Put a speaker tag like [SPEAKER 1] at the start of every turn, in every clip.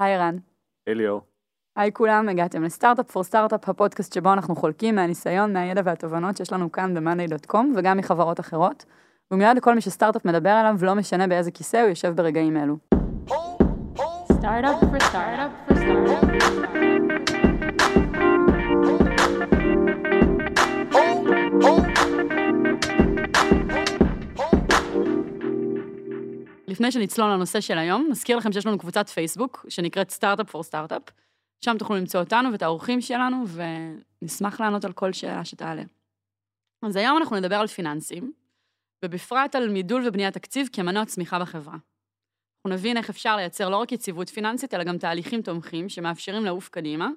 [SPEAKER 1] היי רן.
[SPEAKER 2] אליאור.
[SPEAKER 1] היי כולם, הגעתם לסטארט-אפ פור סטארט-אפ, הפודקאסט שבו אנחנו חולקים מהניסיון, מהידע והתובנות שיש לנו כאן ב-monday.com וגם מחברות אחרות. ומיד לכל מי שסטארט-אפ מדבר עליו, לא משנה באיזה כיסא הוא יושב ברגעים אלו.
[SPEAKER 3] Startup for startup for startup.
[SPEAKER 1] לפני שנצלול לנושא של היום, נזכיר לכם שיש לנו קבוצת פייסבוק שנקראת סטארט-אפ פור סטארט-אפ. שם תוכלו למצוא אותנו ואת האורחים שלנו, ונשמח לענות על כל שאלה שתעלה. אז היום אנחנו נדבר על פיננסים, ובפרט על מידול ובניית תקציב כמנוע צמיחה בחברה. אנחנו נבין איך אפשר לייצר לא רק יציבות פיננסית, אלא גם תהליכים תומכים שמאפשרים לעוף קדימה,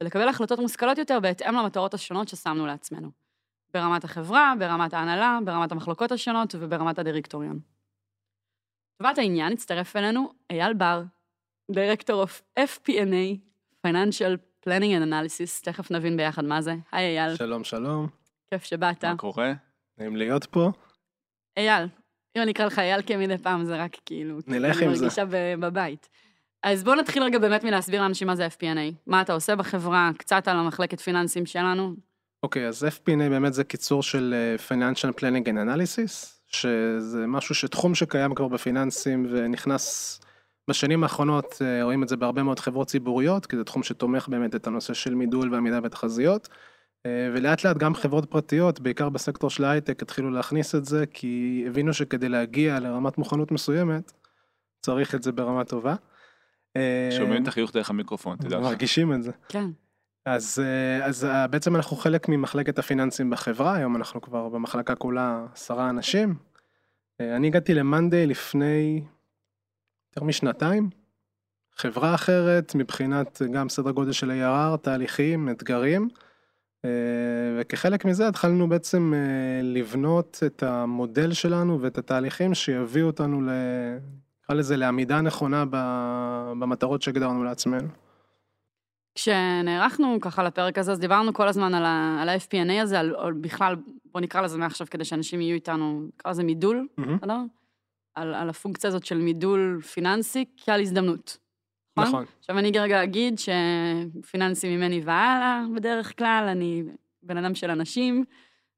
[SPEAKER 1] ולקבל החלטות מושכלות יותר בהתאם למטרות השונות ששמנו לעצמנו. ברמת החברה, ברמת ההנהלה, ברמת המחלקות השונות וברמת הדירקטוריון. לטובת העניין הצטרף אלינו אייל בר, דירקטור of FP&A, Financial Planning and Analysis, תכף נבין ביחד מה זה. היי אייל,
[SPEAKER 4] שלום, שלום,
[SPEAKER 1] כיף שבאת.
[SPEAKER 2] מה קורה?
[SPEAKER 4] נעים להיות פה.
[SPEAKER 1] אייל, אם אני אקרא לך אייל כמדי פעם זה רק כאילו...
[SPEAKER 4] נלך
[SPEAKER 1] אני
[SPEAKER 4] עם זה.
[SPEAKER 1] מרגישה ב- בבית. אז בוא נתחיל רגע באמת מלהסביר לאנשים מה זה FP&A. מה אתה עושה בחברה, קצת על המחלקת פיננסים שלנו.
[SPEAKER 4] אוקיי, אז FP&A באמת זה קיצור של אה, Financial Planning and Analysis, שזה משהו שתחום שקיים כבר בפיננסים ונכנס בשנים האחרונות, אה, רואים את זה בהרבה מאוד חברות ציבוריות, כי זה תחום שתומך באמת את הנושא של מידול ועמידה בתחזיות. אה, ולאט לאט גם חברות פרטיות, בעיקר בסקטור של ההייטק, התחילו להכניס את זה, כי הבינו שכדי להגיע לרמת מוכנות מסוימת, צריך את זה ברמה טובה. אה,
[SPEAKER 2] שומעים את החיוך דרך המיקרופון, תדע לך.
[SPEAKER 4] מרגישים את זה.
[SPEAKER 1] כן.
[SPEAKER 4] אז, אה, אז אה, בעצם אנחנו חלק ממחלקת הפיננסים בחברה, היום אנחנו כבר במחלקה כולה עשרה אנשים. אה, אני הגעתי למאנדיי לפני יותר משנתיים. חברה אחרת מבחינת גם סדר גודל של ARR, תהליכים, אתגרים. וכחלק מזה התחלנו בעצם לבנות את המודל שלנו ואת התהליכים שיביאו אותנו, נקרא לזה, לעמידה נכונה במטרות שהגדרנו לעצמנו.
[SPEAKER 1] כשנערכנו ככה לפרק הזה, אז דיברנו כל הזמן על ה- על ה-FP&A הזה, על, על בכלל, בוא נקרא לזה מעכשיו כדי שאנשים יהיו איתנו, נקרא לזה מידול. בסדר? על, על הפונקציה הזאת של מידול פיננסי כעל הזדמנות.
[SPEAKER 4] נכון.
[SPEAKER 1] עכשיו אני רגע אגיד שפיננסי ממני והלאה בדרך כלל, אני בן אדם של אנשים,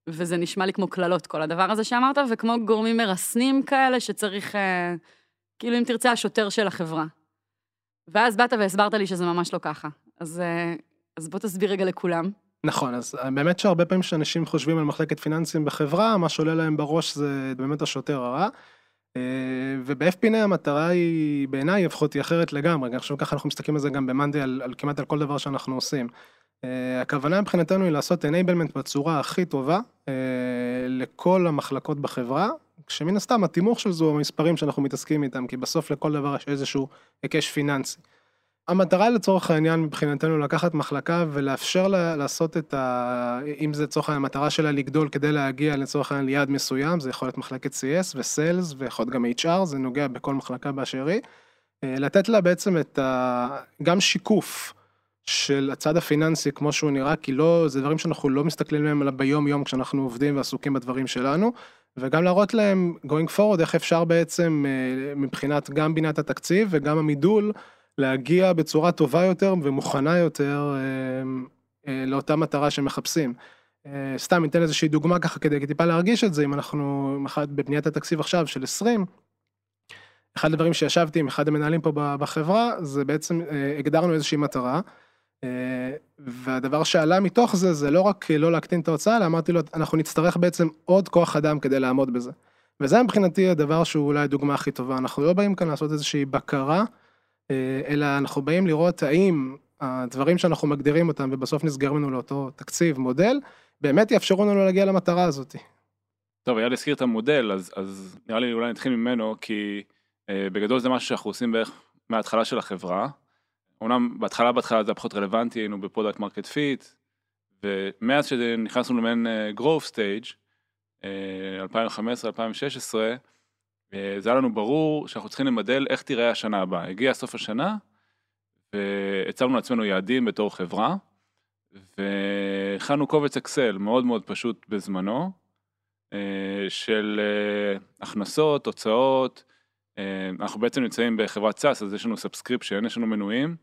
[SPEAKER 1] וזה נשמע לי כמו קללות כל הדבר הזה שאמרת, וכמו גורמים מרסנים כאלה שצריך, אה, כאילו אם תרצה, השוטר של החברה. ואז באת והסברת לי שזה ממש לא ככה. אז, אה, אז בוא תסביר רגע לכולם.
[SPEAKER 4] נכון, אז באמת שהרבה פעמים כשאנשים חושבים על מחלקת פיננסים בחברה, מה שעולה להם בראש זה באמת השוטר הרע. אה, וב-FP&A המטרה היא, בעיניי לפחות, היא אחרת לגמרי. אני חושב ככה אנחנו מסתכלים על זה גם במאנדי, על, על כמעט על כל דבר שאנחנו עושים. אה, הכוונה מבחינתנו היא לעשות enablement בצורה הכי טובה אה, לכל המחלקות בחברה, כשמן הסתם התימוך של זה הוא המספרים שאנחנו מתעסקים איתם, כי בסוף לכל דבר יש איזשהו היקש פיננסי. המטרה לצורך העניין מבחינתנו לקחת מחלקה ולאפשר לה לעשות את ה... אם זה לצורך העניין המטרה שלה לגדול כדי להגיע לצורך העניין ליעד מסוים, זה יכול להיות מחלקת CS וסיילס ויכול להיות גם HR, זה נוגע בכל מחלקה באשר היא. אה, לתת לה בעצם את ה... גם שיקוף של הצד הפיננסי כמו שהוא נראה, כי לא, זה דברים שאנחנו לא מסתכלים עליהם אלא ביום יום כשאנחנו עובדים ועסוקים בדברים שלנו, וגם להראות להם going forward איך אפשר בעצם אה, מבחינת גם בינת התקציב וגם המידול, להגיע בצורה טובה יותר ומוכנה יותר אה, אה, לאותה מטרה שמחפשים. אה, סתם ניתן איזושהי דוגמה ככה כדי טיפה להרגיש את זה, אם אנחנו בבניית התקציב עכשיו של 20, אחד הדברים שישבתי עם אחד המנהלים פה בחברה, זה בעצם אה, הגדרנו איזושהי מטרה, והדבר שעלה מתוך זה, זה לא רק לא להקטין את ההוצאה, אלא אמרתי לו, אנחנו נצטרך בעצם עוד כוח אדם כדי לעמוד בזה. וזה מבחינתי הדבר שהוא אולי הדוגמה הכי טובה, אנחנו לא באים כאן לעשות איזושהי בקרה, אלא אנחנו באים לראות האם הדברים שאנחנו מגדירים אותם ובסוף נסגר לנו לאותו תקציב, מודל, באמת יאפשרו לנו להגיע למטרה הזאת.
[SPEAKER 2] טוב, אייל הזכיר את המודל, אז, אז נראה לי אולי נתחיל ממנו, כי אה, בגדול זה משהו שאנחנו עושים בערך מההתחלה של החברה. אמנם בהתחלה בהתחלה זה היה פחות רלוונטי, היינו ב-product market fit, ומאז שנכנסנו למעין אה, growth stage, אה, 2015-2016, אה, זה היה לנו ברור שאנחנו צריכים למדל איך תיראה השנה הבאה. הגיע סוף השנה, והצבנו לעצמנו יעדים בתור חברה, והכנו קובץ אקסל מאוד מאוד פשוט בזמנו, אה, של אה, הכנסות, הוצאות, אה, אנחנו בעצם נמצאים בחברת SaaS, אז יש לנו subscription, יש לנו מנויים,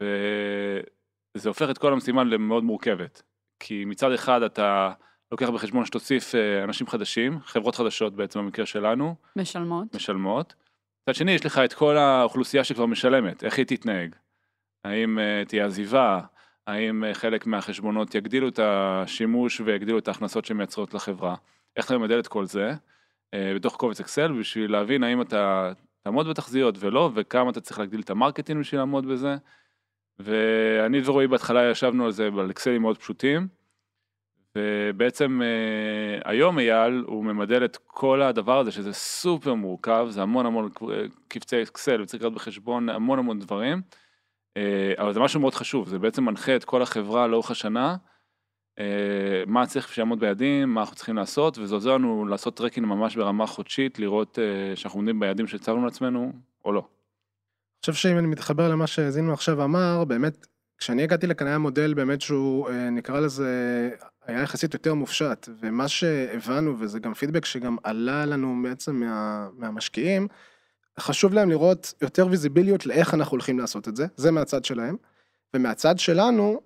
[SPEAKER 2] וזה הופך את כל המשימה למאוד מורכבת. כי מצד אחד אתה לוקח בחשבון שתוסיף אה, אנשים חדשים, חברות חדשות בעצם במקרה שלנו,
[SPEAKER 1] משלמות.
[SPEAKER 2] משלמות. מצד שני יש לך את כל האוכלוסייה שכבר משלמת, איך היא תתנהג? האם אה, תהיה עזיבה? האם אה, חלק מהחשבונות יגדילו את השימוש ויגדילו את ההכנסות שהן מייצרות לחברה? איך אתה ממדל את כל זה בתוך קובץ אקסל בשביל להבין האם אתה תעמוד בתחזיות ולא, וכמה אתה צריך להגדיל את ה-marketing בשביל לעמוד בזה. ואני ורועי בהתחלה ישבנו על זה על אקסלים מאוד פשוטים. ובעצם אה, היום אייל הוא ממדל את כל הדבר הזה שזה סופר מורכב, זה המון המון קבצי אקסל וצריך להביא בחשבון המון המון דברים, אה, אבל זה משהו מאוד חשוב, זה בעצם מנחה את כל החברה לאורך השנה, אה, מה צריך שיעמוד ביעדים, מה אנחנו צריכים לעשות, וזה עוזר לנו לעשות tracking ממש ברמה חודשית, לראות שאנחנו עומדים ביעדים שהצבנו לעצמנו או לא.
[SPEAKER 4] אני חושב שאם אני מתחבר למה שזינו עכשיו אמר, באמת, כשאני הגעתי לכאן היה מודל באמת שהוא, נקרא לזה, היה יחסית יותר מופשט, ומה שהבנו, וזה גם פידבק שגם עלה לנו בעצם מה, מהמשקיעים, חשוב להם לראות יותר ויזיביליות לאיך אנחנו הולכים לעשות את זה, זה מהצד שלהם, ומהצד שלנו,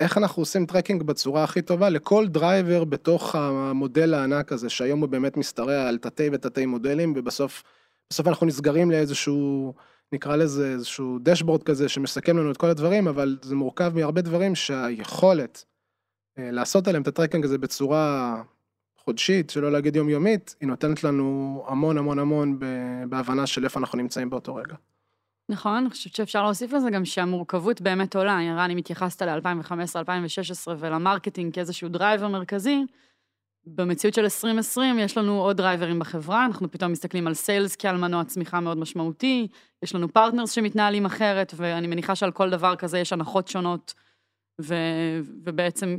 [SPEAKER 4] איך אנחנו עושים tracking בצורה הכי טובה לכל driver בתוך המודל הענק הזה, שהיום הוא באמת משתרע על תתי ותתי מודלים, ובסוף בסוף אנחנו נסגרים לאיזשהו, נקרא לזה איזשהו dashboard כזה שמסכם לנו את כל הדברים, אבל זה מורכב מהרבה דברים שהיכולת אה, לעשות עליהם את ה tracking הזה בצורה חודשית, שלא להגיד יומיומית, היא נותנת לנו המון המון המון בהבנה של איפה אנחנו נמצאים באותו רגע.
[SPEAKER 1] נכון, אני חושבת שאפשר להוסיף לזה גם שהמורכבות באמת עולה. ערן, אם התייחסת ל-2015-2016 ול marketing כאיזשהו driver מרכזי, במציאות של 2020 יש לנו עוד drivers ים בחברה, אנחנו פתאום מסתכלים על sales כעל מנוע צמיחה מאוד משמעותי, יש לנו partners שמתנהלים אחרת, ואני מניחה שעל כל דבר כזה יש הנחות שונות, ו, ובעצם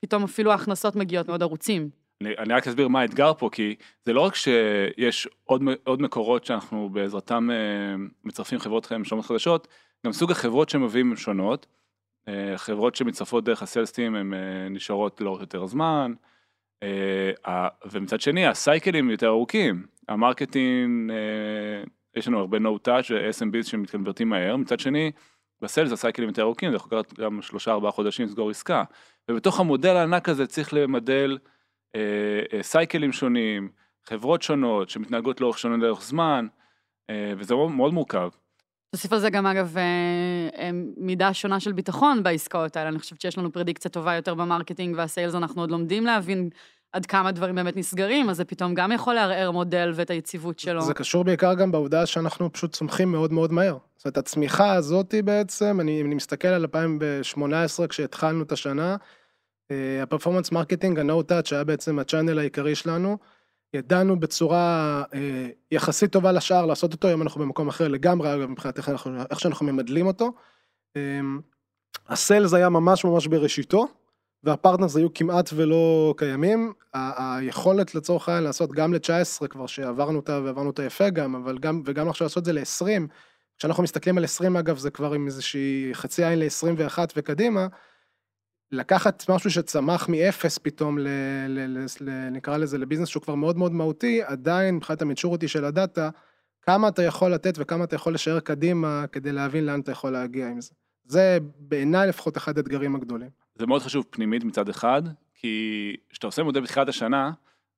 [SPEAKER 1] פתאום אפילו ההכנסות מגיעות מאוד ערוצים.
[SPEAKER 2] אני, אני רק אסביר מה האתגר פה, כי זה לא רק שיש עוד, עוד מקורות שאנחנו בעזרתם אה, מצרפים חברות משלמות חדשות, גם סוג החברות שמביאים הן שונות. אה, חברות שמצטרפות דרך ה sales team הן אה, נשארות לאורך יותר זמן, ומצד שני ה cycle ים יותר ארוכים, ה marketing, יש לנו הרבה no touch ו-SMBs שמתקנוורטים מהר, מצד שני ב sales ה cycle ים יותר ארוכים, זה יכול לקחת גם שלושה ארבעה חודשים לסגור עסקה. ובתוך המודל הענק הזה צריך למדל אה, אה, cycle ים שונים, חברות שונות שמתנהגות לאורך שונה לאורך זמן, אה, וזה מאוד מורכב.
[SPEAKER 1] תוסיף על זה גם אגב אה, אה, מידה שונה של ביטחון בעסקאות האלה, אני חושבת שיש לנו פרדיקציה טובה יותר ב marketing וה sales, אנחנו עוד לומדים להבין עד כמה דברים באמת נסגרים, אז זה פתאום גם יכול לערער מודל ואת היציבות שלו.
[SPEAKER 4] זה קשור בעיקר גם בעובדה שאנחנו פשוט צומחים מאוד מאוד מהר. זאת אומרת, הצמיחה הזאתי בעצם, אני, אני מסתכל על 2018 כשהתחלנו את השנה, ה performance marketing, ה-No Touch, היה בעצם ה channel העיקרי שלנו. ידענו בצורה אה, יחסית טובה לשאר לעשות אותו, היום אנחנו במקום אחר לגמרי, אגב, מבחינת איך, איך שאנחנו ממדלים אותו. אה, ה sales היה ממש ממש בראשיתו, וה partners היו כמעט ולא קיימים. היכולת לצורך העניין לעשות גם ל-19 כבר שעברנו אותה ועברנו אותה יפה גם, אבל גם, וגם עכשיו לעשות את זה ל-20, כשאנחנו מסתכלים על 20 אגב זה כבר עם איזושהי חצי עין ל-21 וקדימה, לקחת משהו שצמח מאפס פתאום, ל, ל, ל, ל, נקרא לזה לביזנס שהוא כבר מאוד מאוד מהותי, עדיין מבחינת המצ'וריטי של הדאטה, כמה אתה יכול לתת וכמה אתה יכול לשער קדימה כדי להבין לאן אתה יכול להגיע עם זה. זה בעיניי לפחות אחד האתגרים הגדולים.
[SPEAKER 2] זה מאוד חשוב פנימית מצד אחד, כי כשאתה עושה מודל בתחילת השנה,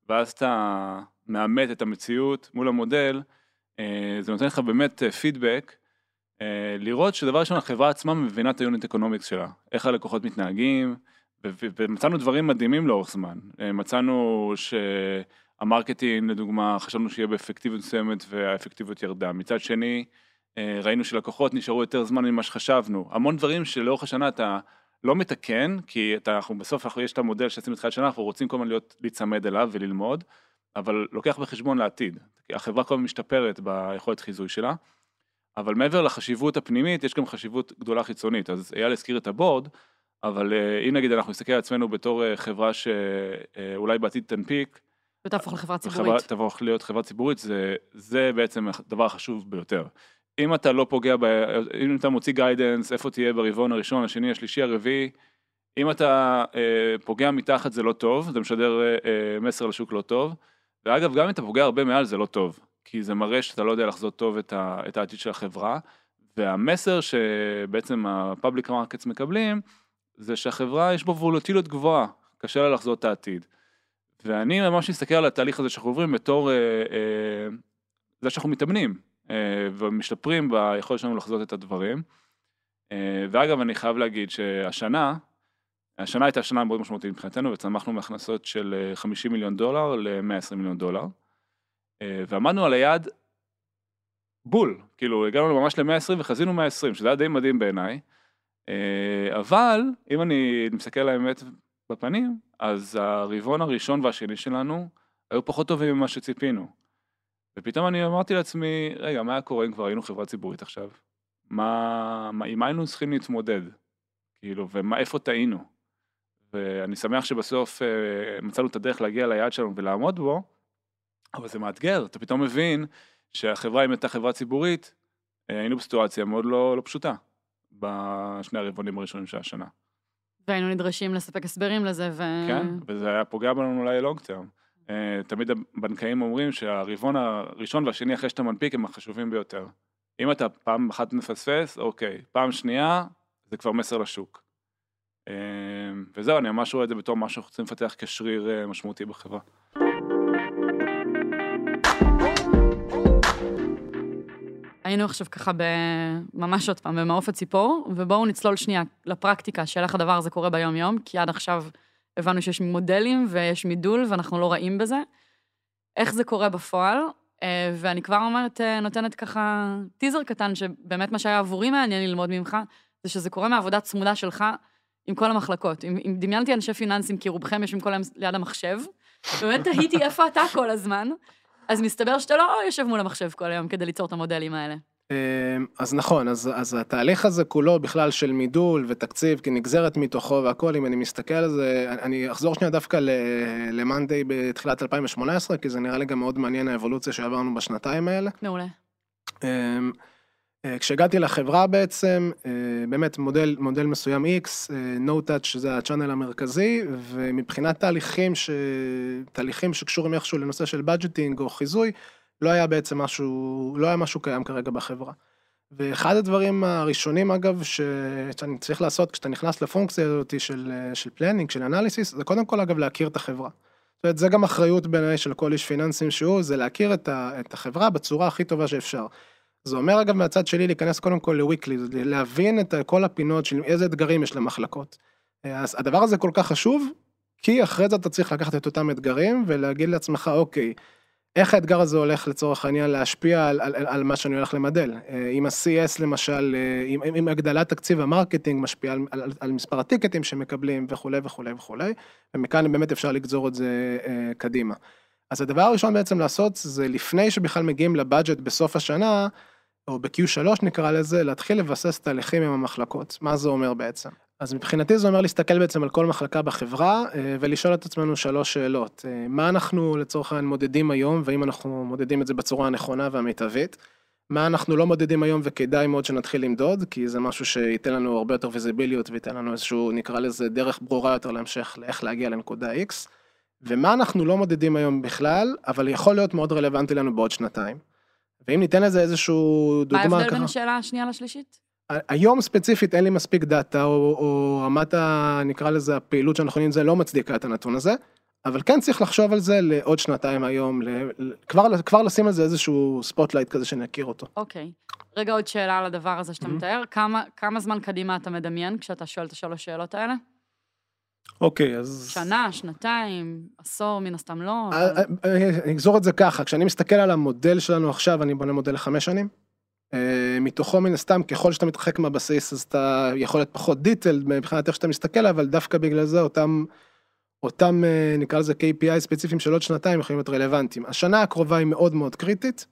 [SPEAKER 2] ואז אתה מאמת את המציאות מול המודל, אה, זה נותן לך באמת פידבק אה, לראות שדבר ראשון החברה עצמה מבינה את ה unit economics שלה, איך הלקוחות מתנהגים, ומצאנו דברים מדהימים לאורך זמן. אה, מצאנו שה marketing לדוגמה חשבנו שיהיה באפקטיביות מסוימת והאפקטיביות ירדה. מצד שני אה, ראינו שלקוחות נשארו יותר זמן ממה שחשבנו. המון דברים שלאורך השנה אתה לא מתקן, כי אתה, אנחנו בסוף אנחנו, יש את המודל שעשינו בתחילת שנה, אנחנו רוצים כל הזמן להיות, להיצמד אליו וללמוד, אבל לוקח בחשבון לעתיד. החברה כל הזמן משתפרת ביכולת חיזוי שלה. אבל מעבר לחשיבות הפנימית, יש גם חשיבות גדולה חיצונית. אז אייל הזכיר את ה board, אבל אה, אם נגיד אנחנו נסתכל על עצמנו בתור אה, חברה שאולי אה, בעתיד תנפיק,
[SPEAKER 1] ותהפוך לחברה ציבורית.
[SPEAKER 2] תהפוך להיות חברה ציבורית, זה, זה בעצם הדבר החשוב ביותר. אם אתה לא פוגע, ב, אם אתה מוציא guidance, איפה תהיה ברבעון הראשון, השני, השלישי, הרביעי, אם אתה אה, פוגע מתחת זה לא טוב, זה משדר אה, מסר לשוק לא טוב, ואגב, גם אם אתה פוגע הרבה מעל זה לא טוב. כי זה מראה שאתה לא יודע לחזות טוב את, ה, את העתיד של החברה, והמסר שבעצם ה-public markets מקבלים, זה שהחברה יש בו וולוטיליות גבוהה, קשה לה לחזות את העתיד. ואני ממש מסתכל על התהליך הזה שאנחנו עוברים בתור אה, אה, זה שאנחנו מתאמנים אה, ומשתפרים ביכולת שלנו לחזות את הדברים. אה, ואגב, אני חייב להגיד שהשנה, השנה הייתה שנה מאוד משמעותית מבחינתנו, וצמחנו מהכנסות של אה, 50 מיליון דולר ל-120 מיליון דולר. אה, ועמדנו על היעד בול, כאילו הגענו ממש ל-120 וחזינו 120, שזה היה די מדהים בעיניי. אה, אבל אם אני מסתכל על האמת בפנים, אז הרבעון הראשון והשני שלנו היו פחות טובים ממה שציפינו. ופתאום אני אמרתי לעצמי, רגע, מה היה קורה אם כבר היינו חברה ציבורית עכשיו? מה, מה, עם מה היינו צריכים להתמודד? כאילו, ואיפה טעינו? ואני שמח שבסוף אה, מצאנו את הדרך להגיע ליעד שלנו ולעמוד בו, אבל זה מאתגר, אתה פתאום מבין שהחברה, אם הייתה חברה ציבורית, אה, היינו בסיטואציה מאוד לא, לא פשוטה בשני הרבעונים הראשונים של השנה.
[SPEAKER 1] והיינו נדרשים לספק הסברים לזה, ו...
[SPEAKER 2] כן, וזה היה פוגע בנו אולי לונג טרם. תמיד הבנקאים אומרים שהרבעון הראשון והשני אחרי שאתה מנפיק הם החשובים ביותר. אם אתה פעם אחת מפספס, אוקיי, פעם שנייה, זה כבר מסר לשוק. אה, וזהו, אני ממש רואה את זה בתור משהו שאנחנו צריכים לפתח כשריר אה, משמעותי בחברה.
[SPEAKER 1] היינו עכשיו ככה ב... ממש עוד פעם, במעוף הציפור, ובואו נצלול שנייה לפרקטיקה של איך הדבר הזה קורה ביום-יום, כי עד עכשיו הבנו שיש מודלים ויש מידול ואנחנו לא רעים בזה. איך זה קורה בפועל, אה, ואני כבר אומרת, אה, נותנת ככה טיזר קטן, שבאמת מה שהיה עבורי מעניין ללמוד ממך, זה שזה קורה מעבודה צמודה שלך עם כל המחלקות. אם, אם דמיינתי אנשי פיננסים, כי רובכם יושבים כל היום ליד המחשב, באמת תהיתי איפה אתה כל הזמן, אז מסתבר שאתה לא יושב מול המחשב כל היום כדי ליצור את המודלים האלה.
[SPEAKER 4] אמ, אז נכון, אז, אז התהליך הזה כולו בכלל של מידול ותקציב כנגזרת מתוכו והכל, אם אני מסתכל על זה, אני אחזור שנייה דווקא למאנדיי בתחילת 2018, כי זה נראה לי גם מאוד מעניין האבולוציה שעברנו בשנתיים האלה.
[SPEAKER 1] מעולה.
[SPEAKER 4] אה, כשהגעתי לחברה בעצם, אה, באמת מודל, מודל מסוים X, אה, no touch שזה ה channel המרכזי, ומבחינת תהליכים, ש... תהליכים שקשורים איכשהו לנושא של budgeting או חיזוי, לא היה בעצם משהו, לא היה משהו קיים כרגע בחברה. ואחד הדברים הראשונים אגב. שאני צריך לעשות כשאתה נכנס לפונקציה הזאת של, של planning, של analysis, זה קודם כל אגב להכיר את החברה. זאת אומרת, זה גם אחריות בעיניי של כל איש פיננסים שהוא, זה להכיר את, ה... את החברה בצורה הכי טובה שאפשר. זה אומר אגב מהצד שלי להיכנס קודם כל ל weekly, להבין את כל הפינות של איזה אתגרים יש למחלקות. אז הדבר הזה כל כך חשוב, כי אחרי זה אתה צריך לקחת את אותם אתגרים ולהגיד לעצמך, אוקיי, איך האתגר הזה הולך לצורך העניין להשפיע על, על, על, מה שאני הולך למדל. אם ה-CS למשל, אם, אם הגדלת תקציב ה marketing משפיע על, על, על מספר ה ticket ים שמקבלים וכולי וכולי וכולי, ומכאן באמת אפשר לגזור את זה קדימה. אז הדבר הראשון בעצם לעשות זה לפני שבכלל מגיעים לבאג'ט בסוף השנה, או ב-Q3 נקרא לזה, להתחיל לבסס תהליכים עם המחלקות. מה זה אומר בעצם? אז מבחינתי זה אומר להסתכל בעצם על כל מחלקה בחברה אה, ולשאול את עצמנו שלוש שאלות. אה, מה אנחנו לצורך העניין מודדים היום, והאם אנחנו מודדים את זה בצורה הנכונה והמיטבית? מה אנחנו לא מודדים היום וכדאי מאוד שנתחיל למדוד, כי זה משהו שייתן לנו הרבה יותר ויזיביליות וייתן לנו איזשהו, נקרא לזה, דרך ברורה יותר להמשך לאיך להגיע לנקודה X. ומה אנחנו לא מודדים היום בכלל, אבל יכול להיות מאוד רלוונטי לנו בעוד שנתיים. ואם ניתן לזה איזשהו דוגמה ככה...
[SPEAKER 1] מה ההבדל בין השאלה השנייה לשלישית?
[SPEAKER 4] היום ספציפית אין לי מספיק data, או, או רמת ה... נקרא לזה הפעילות שאנחנו יכולים, זה לא מצדיקה את הנתון הזה, אבל כן צריך לחשוב על זה לעוד שנתיים היום, ל... כבר, כבר לשים על זה איזשהו spotlight כזה שנכיר אותו.
[SPEAKER 1] אוקיי. רגע עוד שאלה על הדבר הזה שאתה מתאר, כמה, כמה זמן קדימה אתה מדמיין כשאתה שואל את השלוש שאלות האלה?
[SPEAKER 4] אוקיי, אז...
[SPEAKER 1] שנה, שנתיים, עשור, מן הסתם לא.
[SPEAKER 4] אה,
[SPEAKER 1] אבל-
[SPEAKER 4] אני אגזור את זה ככה, כשאני מסתכל על המודל שלנו עכשיו, אני בונה מודל לחמש שנים. אה, מתוכו מן הסתם, ככל שאתה מתרחק מהבסיס, אז אתה יכול להיות פחות דיטל מבחינת איך שאתה מסתכל, אבל דווקא בגלל זה אותם, אותם אה, נקרא לזה KPI ספציפיים של עוד שנתיים יכולים להיות רלוונטיים. השנה הקרובה היא מאוד מאוד קריטית,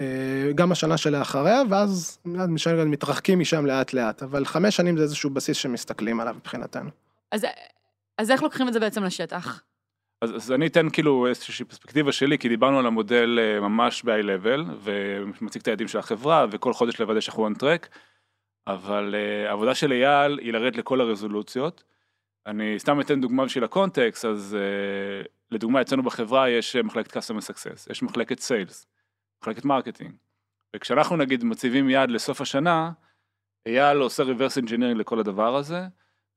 [SPEAKER 4] אה, גם השנה שלאחריה, ואז משם מתרחקים משם לאט לאט, אבל חמש שנים זה איזשהו בסיס שמסתכלים עליו מבחינתנו.
[SPEAKER 1] אז, אז איך לוקחים את זה בעצם לשטח?
[SPEAKER 2] אז, אז אני אתן כאילו איזושהי פרספקטיבה שלי, כי דיברנו על המודל אה, ממש ב-high level, ומציג את היעדים של החברה, וכל חודש לוודא שאנחנו on track, אבל uh, העבודה של אייל היא לרדת לכל הרזולוציות. אני סתם אתן דוגמה בשביל הקונטקסט, אז uh, לדוגמה אצלנו בחברה יש אה, מחלקת customer success, יש מחלקת sales, מחלקת marketing. וכשאנחנו נגיד מציבים יעד לסוף השנה, אייל עושה reverse engineering לכל הדבר הזה,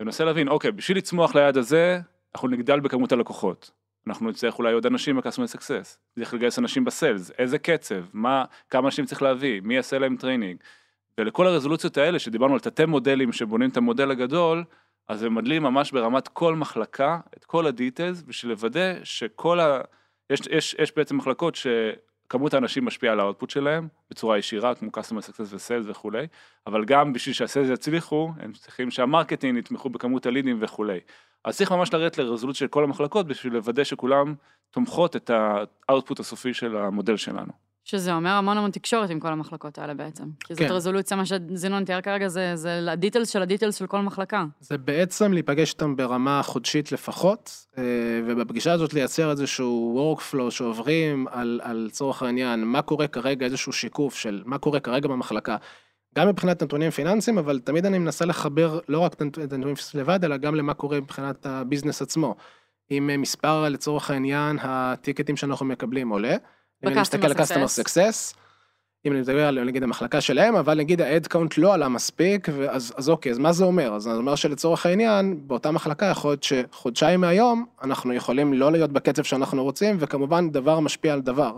[SPEAKER 2] ומנסה להבין, אוקיי, בשביל לצמוח ליעד הזה, אנחנו נגדל בכמות הלקוחות. אנחנו נצטרך אולי עוד אנשים ב-customer success, צריך לגייס אנשים ב sales, איזה קצב, מה, כמה אנשים צריך להביא, מי יעשה להם training. ולכל הרזולוציות האלה שדיברנו על תתי מודלים שבונים את המודל הגדול, אז הם מדלים ממש ברמת כל מחלקה את כל ה details בשביל לוודא שכל ה... יש, יש, יש בעצם מחלקות שכמות האנשים משפיעה על ה-output שלהם בצורה ישירה כמו customer success ו-sales וכולי, אבל גם בשביל שה-sales יצליחו הם צריכים שה-marketing יתמכו בכמות הלידים וכולי. אז צריך ממש לרדת לרזולוציה של כל המחלקות בשביל לוודא שכולם תומכות את ה-output הסופי של המודל שלנו.
[SPEAKER 1] שזה אומר המון המון תקשורת עם כל המחלקות האלה בעצם. כי זאת
[SPEAKER 4] כן.
[SPEAKER 1] רזולוציה, מה שזינו תיאר כרגע, זה, זה ה-details של ה-details של כל מחלקה.
[SPEAKER 4] זה בעצם להיפגש איתם ברמה חודשית לפחות, אה, ובפגישה הזאת לייצר איזשהו workflow שעוברים על, על צורך העניין, מה קורה כרגע, איזשהו שיקוף של מה קורה כרגע במחלקה. גם מבחינת נתונים פיננסיים, אבל תמיד אני מנסה לחבר לא רק את הנתונים לבד, אלא גם למה קורה מבחינת הביזנס עצמו. אם מספר לצורך העניין הטיקטים שאנחנו מקבלים עולה, אם אני מסתכל על customer
[SPEAKER 1] success.
[SPEAKER 4] אם אני מדבר על נגיד המחלקה שלהם, אבל נגיד ה-ad count לא עלה מספיק, אז, אז אוקיי, אז מה זה אומר? אז זה אומר שלצורך העניין, באותה מחלקה יכול להיות שחודשיים מהיום, אנחנו יכולים לא להיות בקצב שאנחנו רוצים, וכמובן דבר משפיע על דבר.